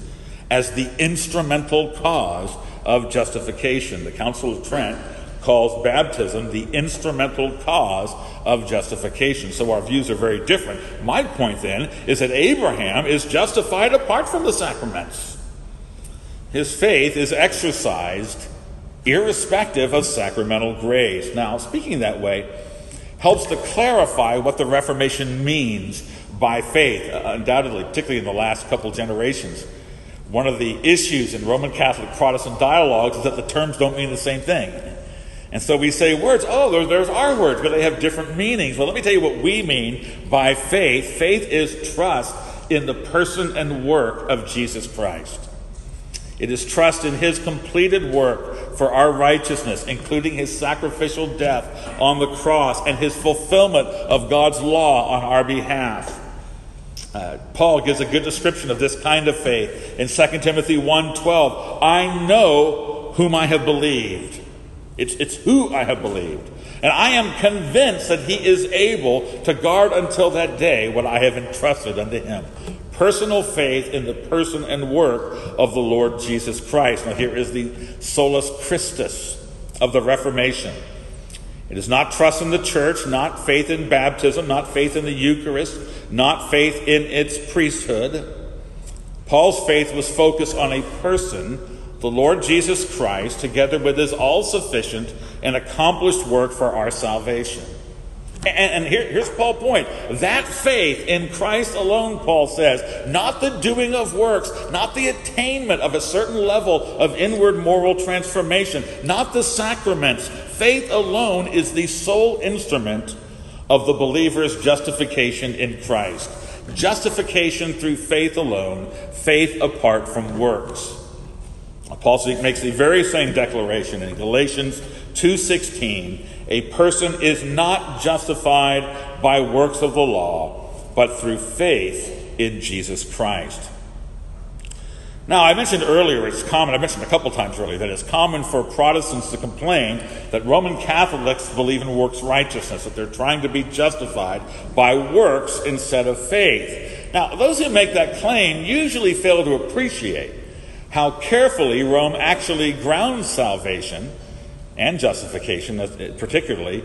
as the instrumental cause of justification. The Council of Trent calls baptism the instrumental cause of justification. So our views are very different. My point then is that Abraham is justified apart from the sacraments. His faith is exercised irrespective of sacramental grace. Now, speaking that way helps to clarify what the Reformation means by faith, uh, undoubtedly, particularly in the last couple generations. One of the issues in Roman Catholic Protestant dialogues is that the terms don't mean the same thing. And so we say words, oh, there's, there's our words, but they have different meanings. Well, let me tell you what we mean by faith. Faith is trust in the person and work of Jesus Christ. It is trust in his completed work for our righteousness, including his sacrificial death on the cross and his fulfillment of God's law on our behalf. Uh, Paul gives a good description of this kind of faith in 2 Timothy 1:12. I know whom I have believed. It's, it's who I have believed. And I am convinced that he is able to guard until that day what I have entrusted unto him personal faith in the person and work of the Lord Jesus Christ. Now, here is the solus Christus of the Reformation. It is not trust in the church, not faith in baptism, not faith in the Eucharist, not faith in its priesthood. Paul's faith was focused on a person, the Lord Jesus Christ, together with his all sufficient and accomplished work for our salvation. And, here, here's Paul's point. That faith in Christ alone, Paul says, not the doing of works, not the attainment of a certain level of inward moral transformation, not the sacraments. Faith alone is the sole instrument of the believer's justification in Christ. Justification through faith alone, faith apart from works. Paul makes the very same declaration in Galatians 2:16 a person is not justified by works of the law, but through faith in Jesus Christ. Now, I mentioned earlier, it's common, I mentioned a couple times earlier, that it's common for Protestants to complain that Roman Catholics believe in works righteousness, that they're trying to be justified by works instead of faith. Now, those who make that claim usually fail to appreciate how carefully Rome actually grounds salvation and justification, particularly,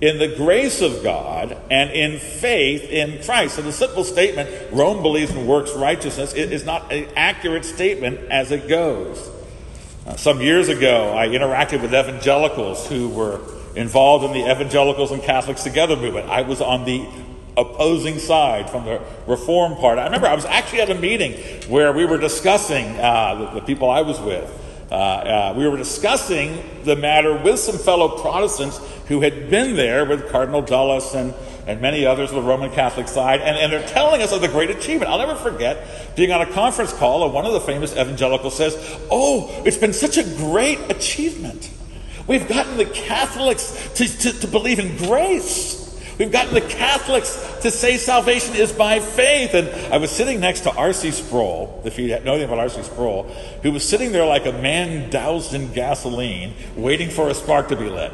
in the grace of God and in faith in Christ. So the simple statement, Rome believes in works righteousness, is not an accurate statement as it goes. Uh, some years ago, I interacted with evangelicals who were involved in the Evangelicals and Catholics Together movement. I was on the opposing side from the reform part. I remember I was actually at a meeting where we were discussing, uh, the, the people I was with, uh, uh, we were discussing the matter with some fellow Protestants who had been there with Cardinal Dulles and, and many others of the Roman Catholic side, and, and they're telling us of the great achievement. I'll never forget being on a conference call, and one of the famous evangelicals says, Oh, it's been such a great achievement. We've gotten the Catholics to, to, to believe in grace. We've gotten the Catholics to say salvation is by faith. And I was sitting next to R.C. Sproul, if you know anything about R.C. Sproul, who was sitting there like a man doused in gasoline, waiting for a spark to be lit.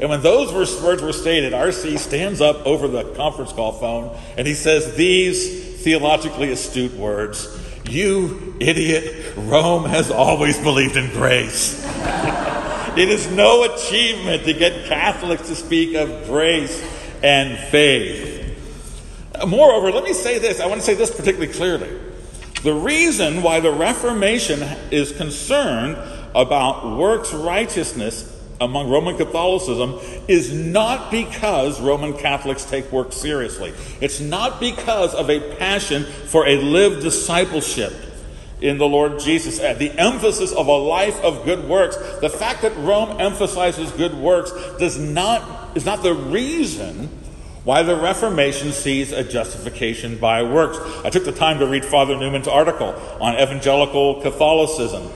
And when those words were stated, R.C. stands up over the conference call phone and he says these theologically astute words You idiot, Rome has always believed in grace. it is no achievement to get Catholics to speak of grace and faith. Moreover, let me say this. I want to say this particularly clearly. The reason why the Reformation is concerned about works righteousness among Roman Catholicism is not because Roman Catholics take work seriously. It's not because of a passion for a lived discipleship in the Lord Jesus. The emphasis of a life of good works, the fact that Rome emphasizes good works does not, is not the reason why the Reformation sees a justification by works. I took the time to read Father Newman's article on evangelical Catholicism.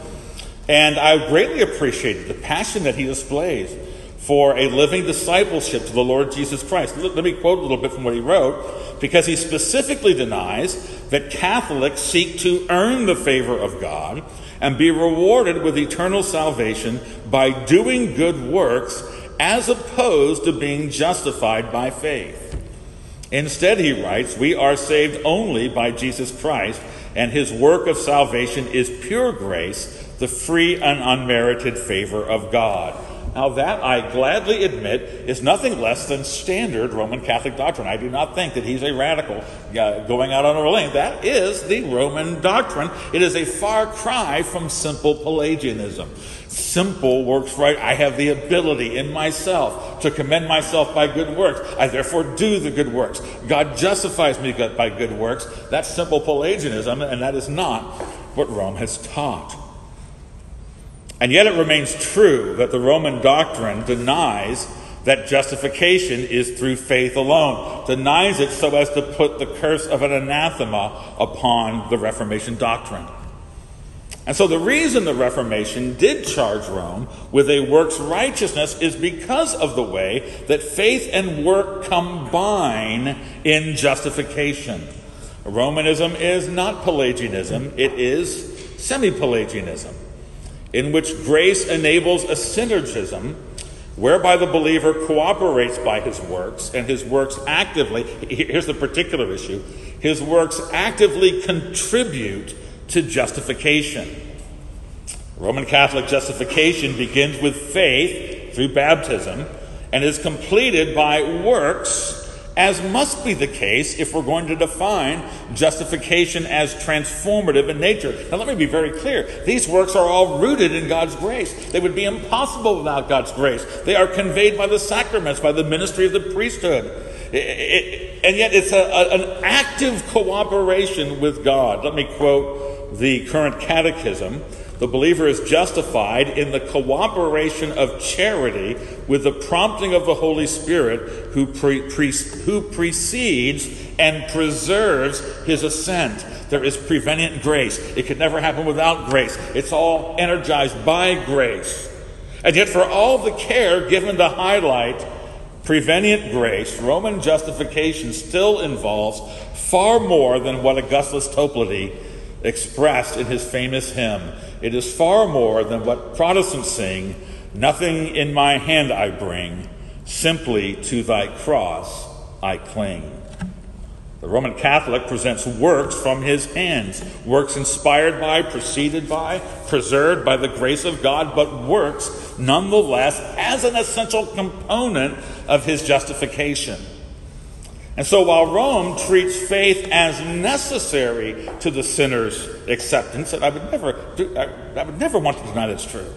And I greatly appreciated the passion that he displays for a living discipleship to the Lord Jesus Christ. Let me quote a little bit from what he wrote, because he specifically denies that Catholics seek to earn the favor of God and be rewarded with eternal salvation by doing good works as opposed to being justified by faith. Instead, he writes, we are saved only by Jesus Christ, and his work of salvation is pure grace the free and unmerited favor of God. Now, that I gladly admit is nothing less than standard Roman Catholic doctrine. I do not think that he's a radical uh, going out on a limb. That is the Roman doctrine. It is a far cry from simple Pelagianism. Simple works right. I have the ability in myself to commend myself by good works. I therefore do the good works. God justifies me by good works. That's simple Pelagianism, and that is not what Rome has taught. And yet it remains true that the Roman doctrine denies that justification is through faith alone, denies it so as to put the curse of an anathema upon the Reformation doctrine. And so the reason the Reformation did charge Rome with a works righteousness is because of the way that faith and work combine in justification. Romanism is not Pelagianism, it is semi Pelagianism in which grace enables a synergism whereby the believer cooperates by his works and his works actively here's the particular issue his works actively contribute to justification. Roman catholic justification begins with faith through baptism and is completed by works as must be the case if we're going to define justification as transformative in nature. Now, let me be very clear. These works are all rooted in God's grace. They would be impossible without God's grace. They are conveyed by the sacraments, by the ministry of the priesthood. It, it, and yet, it's a, a, an active cooperation with God. Let me quote the current catechism. The believer is justified in the cooperation of charity with the prompting of the Holy Spirit who, pre- pre- who precedes and preserves his ascent. There is prevenient grace. It could never happen without grace. It's all energized by grace. And yet, for all the care given to highlight prevenient grace, Roman justification still involves far more than what Augustus Toplady expressed in his famous hymn it is far more than what Protestants sing Nothing in my hand I bring, simply to thy cross I cling. The Roman Catholic presents works from his hands, works inspired by, preceded by, preserved by the grace of God, but works nonetheless as an essential component of his justification. And so while Rome treats faith as necessary to the sinner's acceptance, and I would never, I, would never want to deny that's true.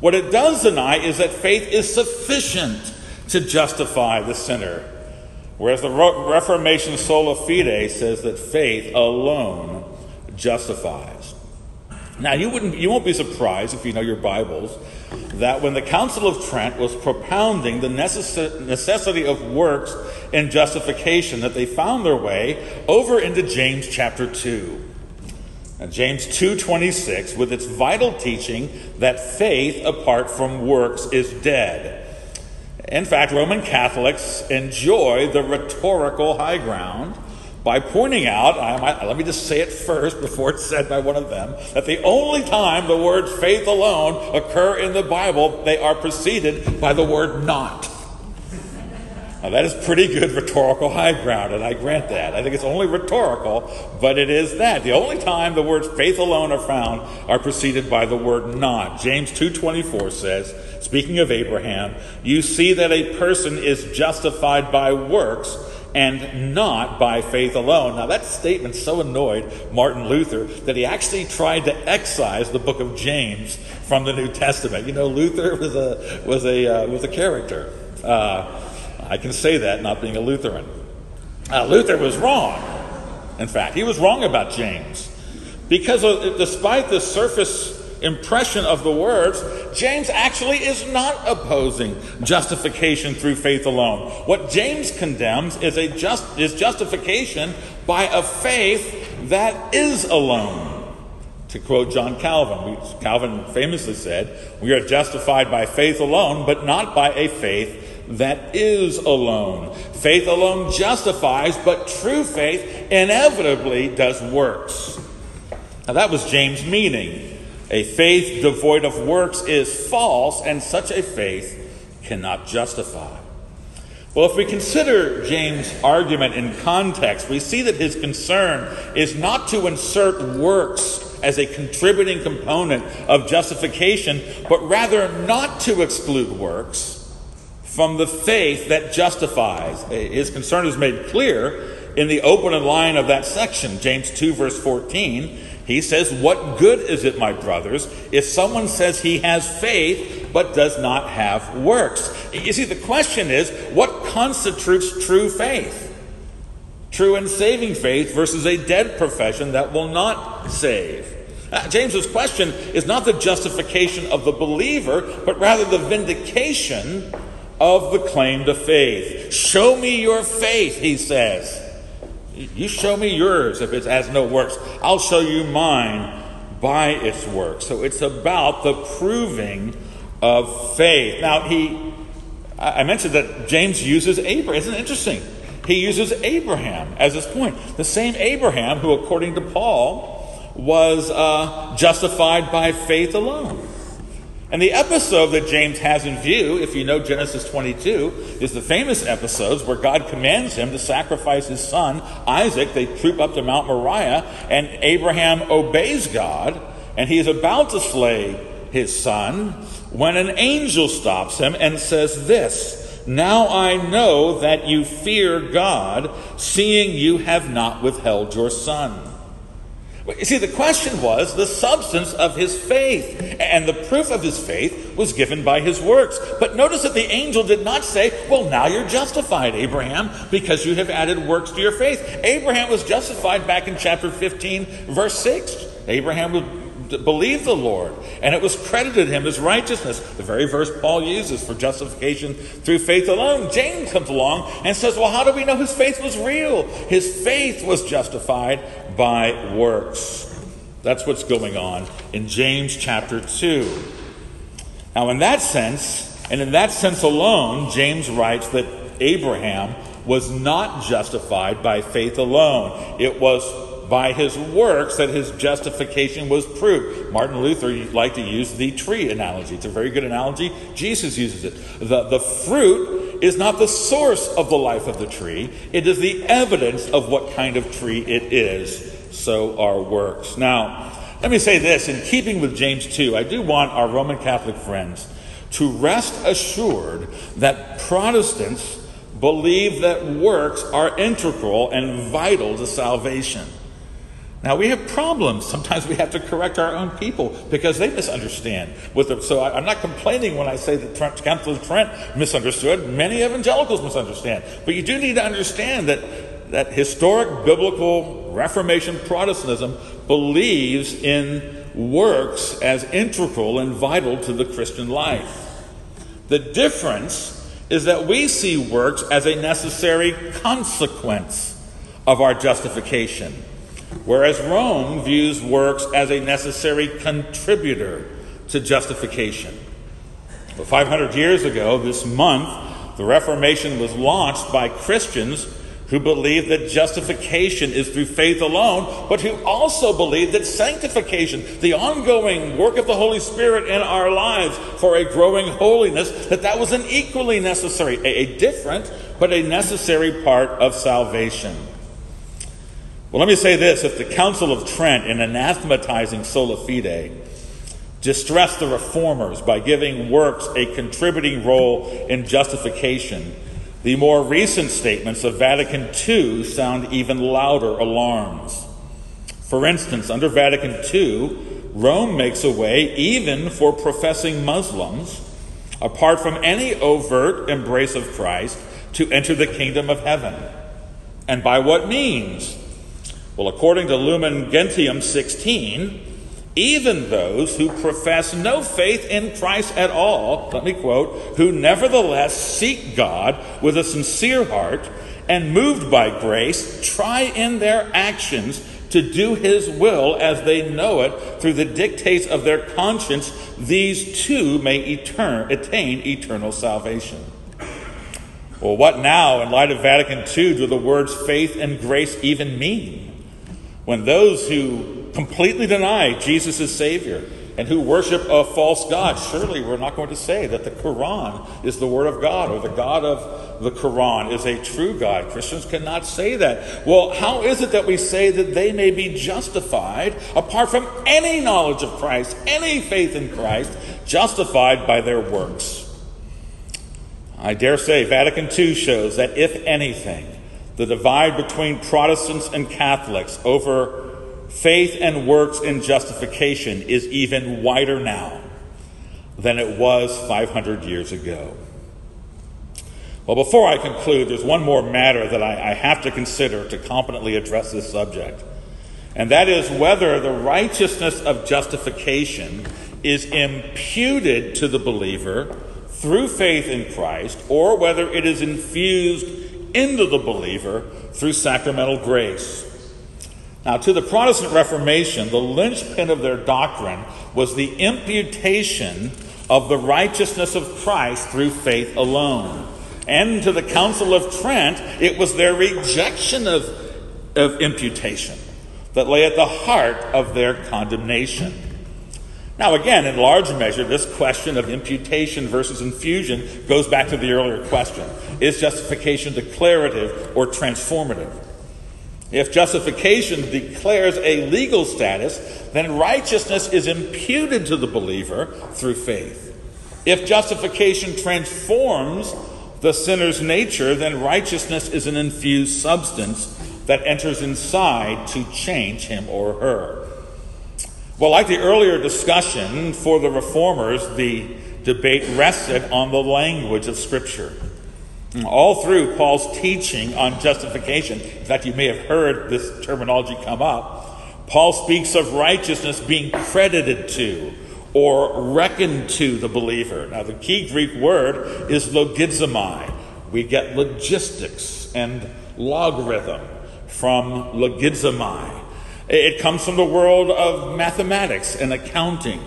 What it does deny is that faith is sufficient to justify the sinner. Whereas the Reformation sola fide says that faith alone justifies. Now, you, wouldn't, you won't be surprised if you know your Bibles that when the Council of Trent was propounding the necessity of works in justification, that they found their way over into James chapter 2. Now, James 2:26 with its vital teaching that faith apart from works is dead. In fact, Roman Catholics enjoy the rhetorical high ground by pointing out, might, let me just say it first before it's said by one of them, that the only time the words faith alone occur in the Bible, they are preceded by the word not. Now, that is pretty good rhetorical high ground, and I grant that. I think it's only rhetorical, but it is that. The only time the words faith alone are found are preceded by the word not. James 2.24 says, speaking of Abraham, you see that a person is justified by works and not by faith alone. Now, that statement so annoyed Martin Luther that he actually tried to excise the book of James from the New Testament. You know, Luther was a, was a, uh, was a character. Uh, I can say that not being a Lutheran. Uh, Luther was wrong. In fact, he was wrong about James. Because of, despite the surface impression of the words, James actually is not opposing justification through faith alone. What James condemns is a just is justification by a faith that is alone. To quote John Calvin, Calvin famously said, "We are justified by faith alone, but not by a faith that is alone. Faith alone justifies, but true faith inevitably does works." Now that was James' meaning. A faith devoid of works is false, and such a faith cannot justify. Well, if we consider James' argument in context, we see that his concern is not to insert works as a contributing component of justification, but rather not to exclude works from the faith that justifies. His concern is made clear in the opening line of that section, James 2, verse 14. He says, What good is it, my brothers, if someone says he has faith but does not have works? You see, the question is, what constitutes true faith? True and saving faith versus a dead profession that will not save. Uh, James's question is not the justification of the believer, but rather the vindication of the claim to faith. Show me your faith, he says. You show me yours if it has no works. I'll show you mine by its works. So it's about the proving of faith. Now, he, I mentioned that James uses Abraham. Isn't it interesting? He uses Abraham as his point. The same Abraham who, according to Paul, was uh, justified by faith alone. And the episode that James has in view, if you know Genesis 22, is the famous episodes where God commands him to sacrifice his son, Isaac. They troop up to Mount Moriah, and Abraham obeys God, and he is about to slay his son when an angel stops him and says this Now I know that you fear God, seeing you have not withheld your son. You see, the question was the substance of his faith, and the proof of his faith was given by his works. But notice that the angel did not say, Well, now you're justified, Abraham, because you have added works to your faith. Abraham was justified back in chapter 15, verse 6. Abraham believed the Lord, and it was credited him as righteousness. The very verse Paul uses for justification through faith alone. James comes along and says, Well, how do we know his faith was real? His faith was justified by works. That's what's going on in James chapter 2. Now, in that sense, and in that sense alone, James writes that Abraham was not justified by faith alone. It was by his works that his justification was proved. Martin Luther liked to use the tree analogy. It's a very good analogy. Jesus uses it. The, the fruit is not the source of the life of the tree, it is the evidence of what kind of tree it is. So are works. Now, let me say this in keeping with James 2, I do want our Roman Catholic friends to rest assured that Protestants believe that works are integral and vital to salvation. Now we have problems. Sometimes we have to correct our own people because they misunderstand. The, so I, am not complaining when I say that Trent, Council of Trent misunderstood. Many evangelicals misunderstand. But you do need to understand that, that historic biblical Reformation Protestantism believes in works as integral and vital to the Christian life. The difference is that we see works as a necessary consequence of our justification whereas Rome views works as a necessary contributor to justification. But 500 years ago, this month, the Reformation was launched by Christians who believed that justification is through faith alone, but who also believed that sanctification, the ongoing work of the Holy Spirit in our lives for a growing holiness, that that was an equally necessary, a, a different, but a necessary part of salvation. Well, let me say this if the Council of Trent, in anathematizing sola fide, distressed the reformers by giving works a contributing role in justification, The more recent statements of Vatican II sound even louder alarms. For instance, under Vatican II, Rome makes a way even for professing Muslims, apart from any overt embrace of Christ, to enter the kingdom of heaven. And by what means? Well, according to Lumen Gentium 16, even those who profess no faith in Christ at all, let me quote, who nevertheless seek God with a sincere heart and moved by grace, try in their actions to do his will as they know it through the dictates of their conscience, these too may etern- attain eternal salvation. Well, what now, in light of Vatican II, do the words faith and grace even mean? When those who completely deny Jesus as Savior and who worship a false God, surely we're not going to say that the Quran is the Word of God or the God of the Quran is a true God. Christians cannot say that. Well, how is it that we say that they may be justified apart from any knowledge of Christ, any faith in Christ, justified by their works? I dare say Vatican II shows that, if anything, the divide between Protestants and Catholics over faith and works in justification is even wider now than it was 500 years ago. Well, before I conclude, there's one more matter that I, I, have to consider to competently address this subject, and that is whether the righteousness of justification is imputed to the believer through faith in Christ, or whether it is infused into the believer through sacramental grace. Now, to the Protestant Reformation, the linchpin of their doctrine was the imputation of the righteousness of Christ through faith alone. And to the Council of Trent, it was their rejection of, of imputation that lay at the heart of their condemnation. Now, again, in large measure, this question of imputation versus infusion goes back to the earlier question Is justification declarative or transformative? If justification declares a legal status, then righteousness is imputed to the believer through faith. If justification transforms the sinner's nature, then righteousness is an infused substance that enters inside to change him or her. Well, like the earlier discussion for the reformers, the debate rested on the language of Scripture. All through Paul's teaching on justification, in fact, you may have heard this terminology come up. Paul speaks of righteousness being credited to or reckoned to the believer. Now, the key Greek word is logizomai. We get logistics and logarithm from logizomai. It comes from the world of mathematics and accounting.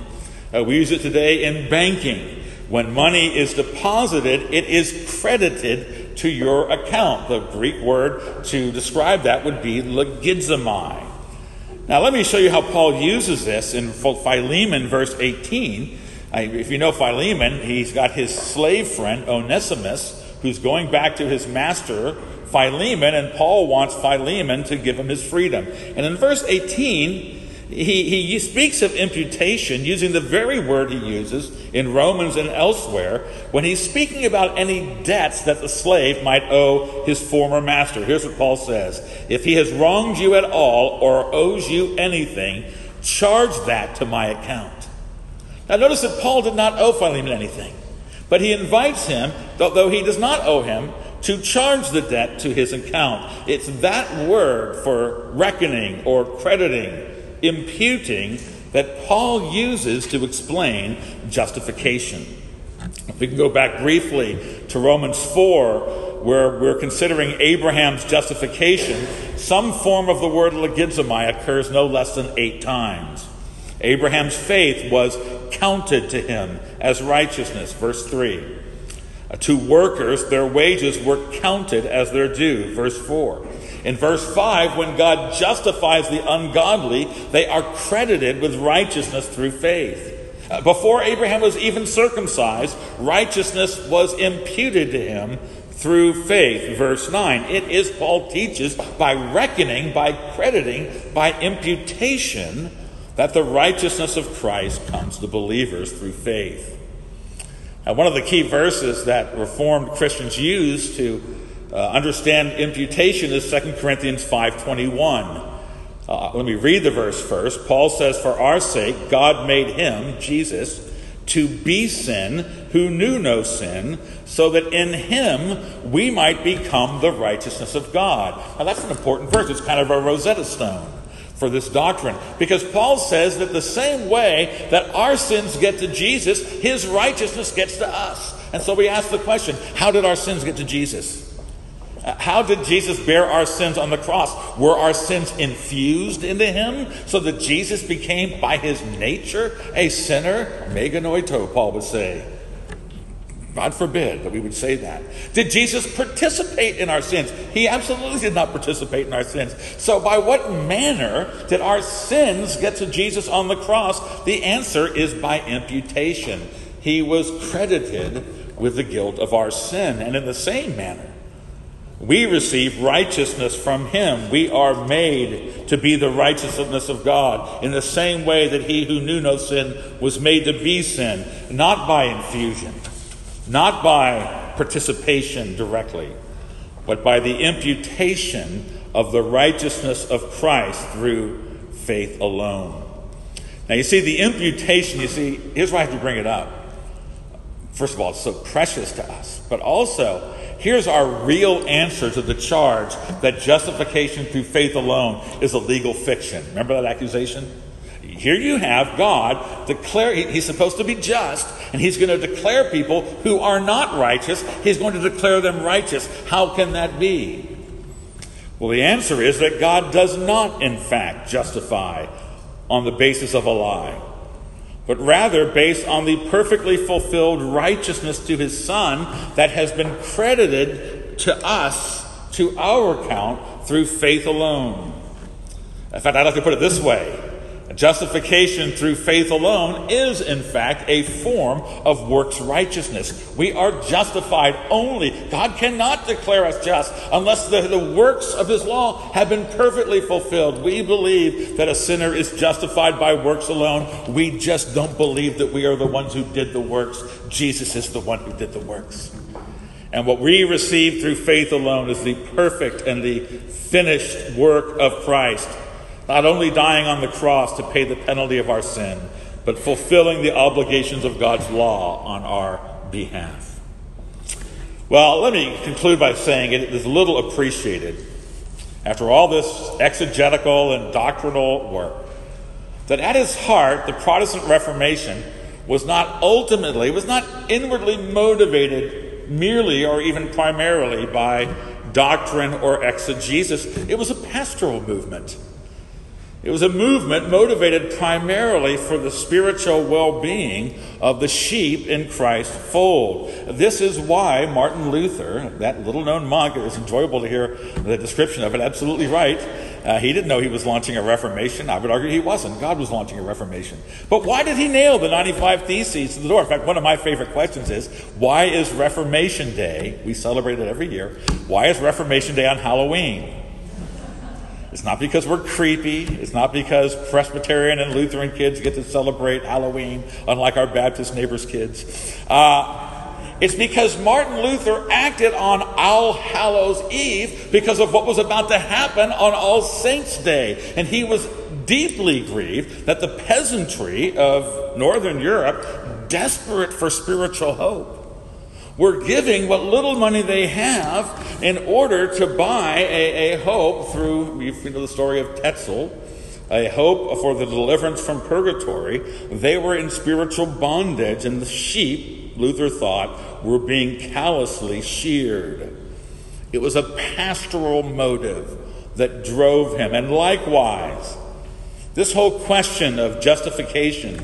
Uh, we use it today in banking. When money is deposited, it is credited to your account. The Greek word to describe that would be logizomai. Now, let me show you how Paul uses this in Philemon, verse 18. If you know Philemon, he's got his slave friend, Onesimus, who's going back to his master, Philemon, and Paul wants Philemon to give him his freedom. And in verse 18, he, he speaks of imputation using the very word he uses in Romans and elsewhere when he's speaking about any debts that the slave might owe his former master. Here's what Paul says If he has wronged you at all or owes you anything, charge that to my account. Now, notice that Paul did not owe Philemon anything, but he invites him, though he does not owe him, to charge the debt to his account. It's that word for reckoning or crediting imputing that Paul uses to explain justification. If we can go back briefly to Romans 4, where we're considering Abraham's justification, some form of the word logizomai occurs no less than eight times. Abraham's faith was counted to him as righteousness, verse 3. Uh, to workers, their wages were counted as their due, verse 4. In verse 5, when God justifies the ungodly, they are credited with righteousness through faith. Uh, before Abraham was even circumcised, righteousness was imputed to him through faith. Verse 9. It is, Paul teaches, by reckoning, by crediting, by imputation, that the righteousness of Christ comes to believers through faith. Now, one of the key verses that Reformed Christians use to uh, understand imputation is 2 Corinthians 5.21. Uh, let me read the verse first. Paul says, For our sake, God made him, Jesus, to be sin who knew no sin, so that in him we might become the righteousness of God. Now, that's an important verse. It's kind of a Rosetta Stone for this doctrine. Because Paul says that the same way that our sins get to Jesus, his righteousness gets to us. And so we ask the question how did our sins get to Jesus? How did Jesus bear our sins on the cross? Were our sins infused into him so that Jesus became, by his nature, a sinner? Me genoito, Paul would say. God forbid that we would say that. Did Jesus participate in our sins? He absolutely did not participate in our sins. So, by what manner did our sins get to Jesus on the cross? The answer is by imputation. He was credited with the guilt of our sin. And in the same manner, we receive righteousness from him. We are made to be the righteousness of God in the same way that he who knew no sin was made to be sin, not by infusion not by participation directly, but by the imputation of the righteousness of Christ through faith alone. Now, you see, the imputation, you see, here's why I have to bring it up. First of all, it's so precious to us, but also, here's our real answer to the charge that justification through faith alone is a legal fiction. Remember that accusation? Here you have God declare, he's supposed to be just, and he's going to declare people who are not righteous, he's going to declare them righteous. How can that be? Well, the answer is that God does not, in fact, justify on the basis of a lie, but rather based on the perfectly fulfilled righteousness to his Son that has been credited to us, to our account, through faith alone. In fact, I'd like to put it this way Justification through faith alone is, in fact, a form of works righteousness. We are justified only. God cannot declare us just unless the, the works of His law have been perfectly fulfilled. We believe that a sinner is justified by works alone. We just don't believe that we are the ones who did the works. Jesus is the one who did the works. And what we receive through faith alone is the perfect and the finished work of Christ not only dying on the cross to pay the penalty of our sin, but fulfilling the obligations of God's law on our behalf. Well, let me conclude by saying it is little appreciated, after all this exegetical and doctrinal work, that at its heart, the Protestant Reformation was not ultimately, was not inwardly motivated merely or even primarily by doctrine or exegesis. It was a pastoral movement. It was a movement motivated primarily for the spiritual well being of the sheep in Christ's fold. This is why Martin Luther, that little known monk, it was enjoyable to hear the description of it, absolutely right. Uh, he didn't know he was launching a reformation. I would argue he wasn't. God was launching a reformation. But why did he nail the 95 Theses to the door? In fact, one of my favorite questions is why is Reformation Day, we celebrate it every year, why is Reformation Day on Halloween? It's not because we're creepy. It's not because Presbyterian and Lutheran kids get to celebrate Halloween, unlike our Baptist neighbors' kids. Uh, it's because Martin Luther acted on All Hallows Eve because of what was about to happen on All Saints' Day. And he was deeply grieved that the peasantry of Northern Europe, desperate for spiritual hope, were giving what little money they have in order to buy a, a hope through, you know the story of Tetzel, a hope for the deliverance from purgatory. They were in spiritual bondage, and the sheep, Luther thought, were being callously sheared. It was a pastoral motive that drove him. And likewise, this whole question of justification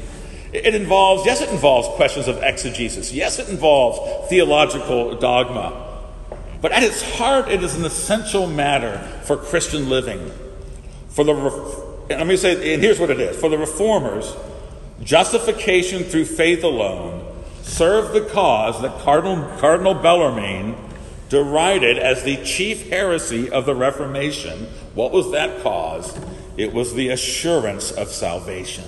it involves, yes, it involves questions of exegesis. Yes, it involves theological dogma. But at its heart, it is an essential matter for Christian living. For the, let me say, and here's what it is for the reformers, justification through faith alone served the cause that Cardinal, Cardinal Bellarmine derided as the chief heresy of the Reformation. What was that cause? It was the assurance of salvation.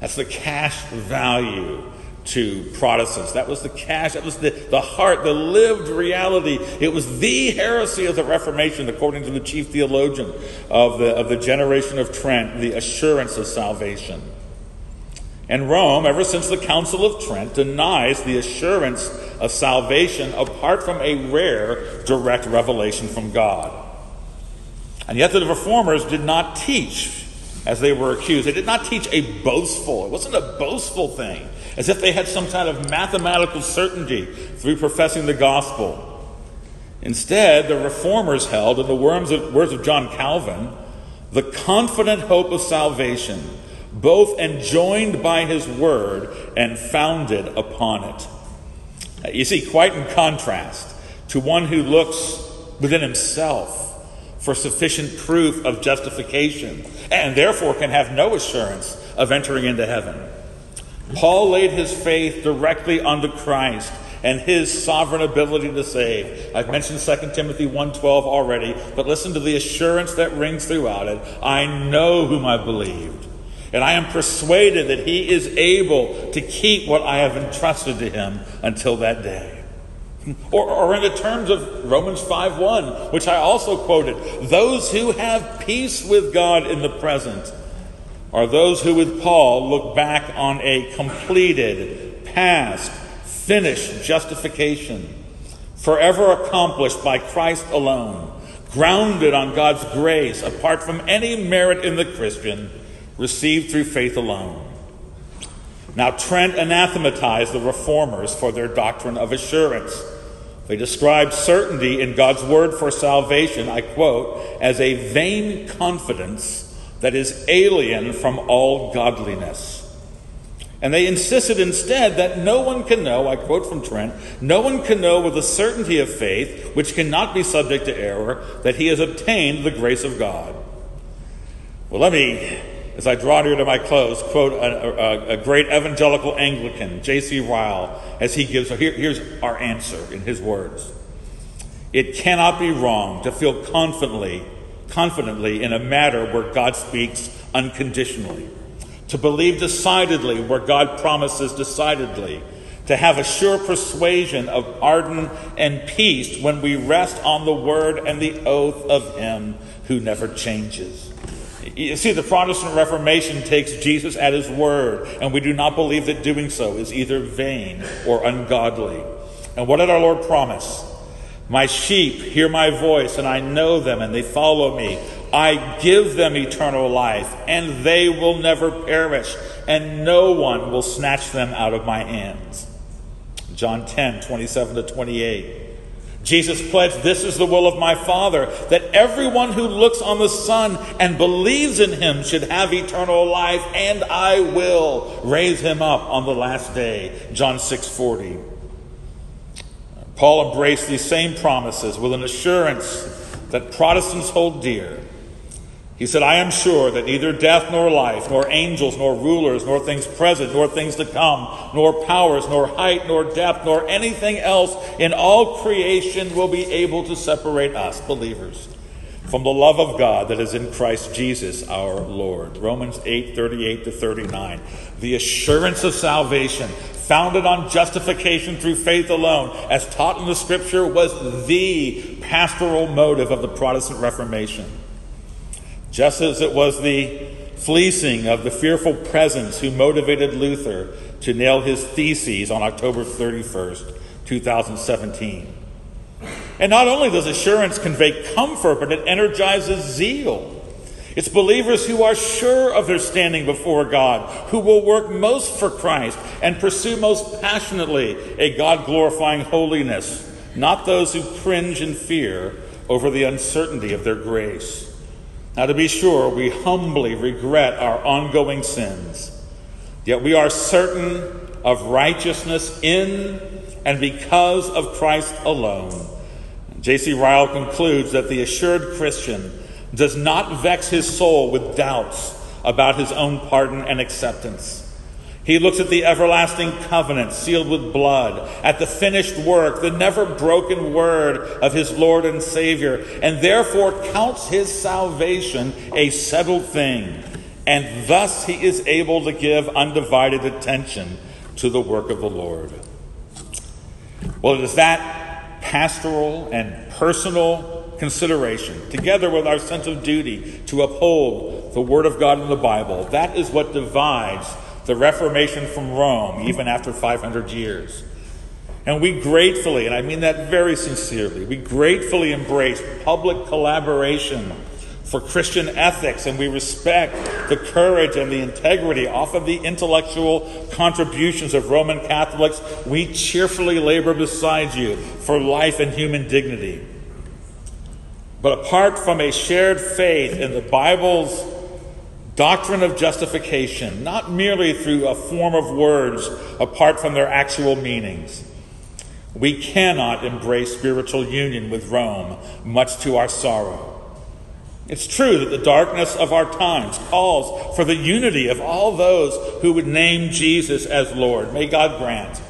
That's the cash value to Protestants. That was the cash, that was the, the heart, the lived reality. It was the heresy of the Reformation, according to the chief theologian of the, of the generation of Trent, the assurance of salvation. And Rome, ever since the Council of Trent, denies the assurance of salvation apart from a rare direct revelation from God. And yet the reformers did not teach as they were accused. They did not teach a boastful, it wasn't a boastful thing, as if they had some kind of mathematical certainty through professing the gospel. Instead, the reformers held, in the words of John Calvin, the confident hope of salvation, both enjoined by his word and founded upon it. You see, quite in contrast to one who looks within himself for sufficient proof of justification and therefore can have no assurance of entering into heaven. Paul laid his faith directly unto Christ and his sovereign ability to save. I've mentioned 2 Timothy 1:12 already, but listen to the assurance that rings throughout it. I know whom I believed, and I am persuaded that he is able to keep what I have entrusted to him until that day. Or, or in the terms of Romans 5:1, which I also quoted, those who have peace with God in the present are those who, with Paul, look back on a completed, past, finished justification, forever accomplished by Christ alone, grounded on God's grace, apart from any merit in the Christian, received through faith alone. Now, Trent anathematized the reformers for their doctrine of assurance. They described certainty in God's word for salvation, I quote, as a vain confidence that is alien from all godliness. And they insisted instead that no one can know, I quote from Trent, no one can know with the certainty of faith, which cannot be subject to error, that he has obtained the grace of God. Well, let me as I draw near to my close, quote a, a, a great evangelical Anglican, J.C. Ryle, as he gives, here, here's our answer in his words. It cannot be wrong to feel confidently, confidently in a matter where God speaks unconditionally, to believe decidedly where God promises decidedly, to have a sure persuasion of pardon and peace when we rest on the word and the oath of Him who never changes. You see, the Protestant Reformation takes Jesus at his word, and we do not believe that doing so is either vain or ungodly. And what did our Lord promise? My sheep hear my voice, and I know them, and they follow me. I give them eternal life, and they will never perish, and no one will snatch them out of my hands. John 10, 27 to 28. Jesus pledged, This is the will of my Father, that everyone who looks on the Son and believes in him should have eternal life, and I will raise him up on the last day. John 6 40. Paul embraced these same promises with an assurance that Protestants hold dear he said, I am sure that neither death nor life, nor angels, nor rulers, nor things present, nor things to come, nor powers, nor height, nor depth, nor anything else in all creation will be able to separate us, believers, from the love of God that is in Christ Jesus our Lord. Romans 8 38 to 39. The assurance of salvation, founded on justification through faith alone, as taught in the Scripture, was the pastoral motive of the Protestant Reformation. Just as it was the fleecing of the fearful presence who motivated Luther to nail his theses on October 31st, 2017. And not only does assurance convey comfort, but it energizes zeal. It's believers who are sure of their standing before God, who will work most for Christ and pursue most passionately a God glorifying holiness, not those who cringe in fear over the uncertainty of their grace. Now, to be sure, we humbly regret our ongoing sins, yet we are certain of righteousness in and because of Christ alone. J.C. Ryle concludes that the assured Christian does not vex his soul with doubts about his own pardon and acceptance. He looks at the everlasting covenant sealed with blood, at the finished work, the never broken word of his Lord and Savior, and therefore counts his salvation a settled thing. And thus he is able to give undivided attention to the work of the Lord. Well, it is that pastoral and personal consideration, together with our sense of duty to uphold the Word of God in the Bible, that is what divides the Reformation from Rome, even after 500 years. And we gratefully, and I mean that very sincerely, we gratefully embrace public collaboration for Christian ethics, and we respect the courage and the integrity off of the intellectual contributions of Roman Catholics. We cheerfully labor beside you for life and human dignity. But apart from a shared faith in the Bible's doctrine of justification, not merely through a form of words apart from their actual meanings, we cannot embrace spiritual union with Rome, much to our sorrow. It's true that the darkness of our times calls for the unity of all those who would name Jesus as Lord. May God grant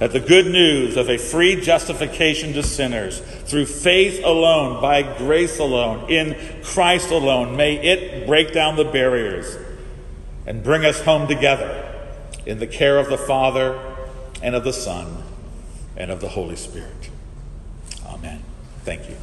that the good news of a free justification to sinners through faith alone, by grace alone, in Christ alone, may it break down the barriers and bring us home together in the care of the Father and of the Son and of the Holy Spirit. Amen. Thank you.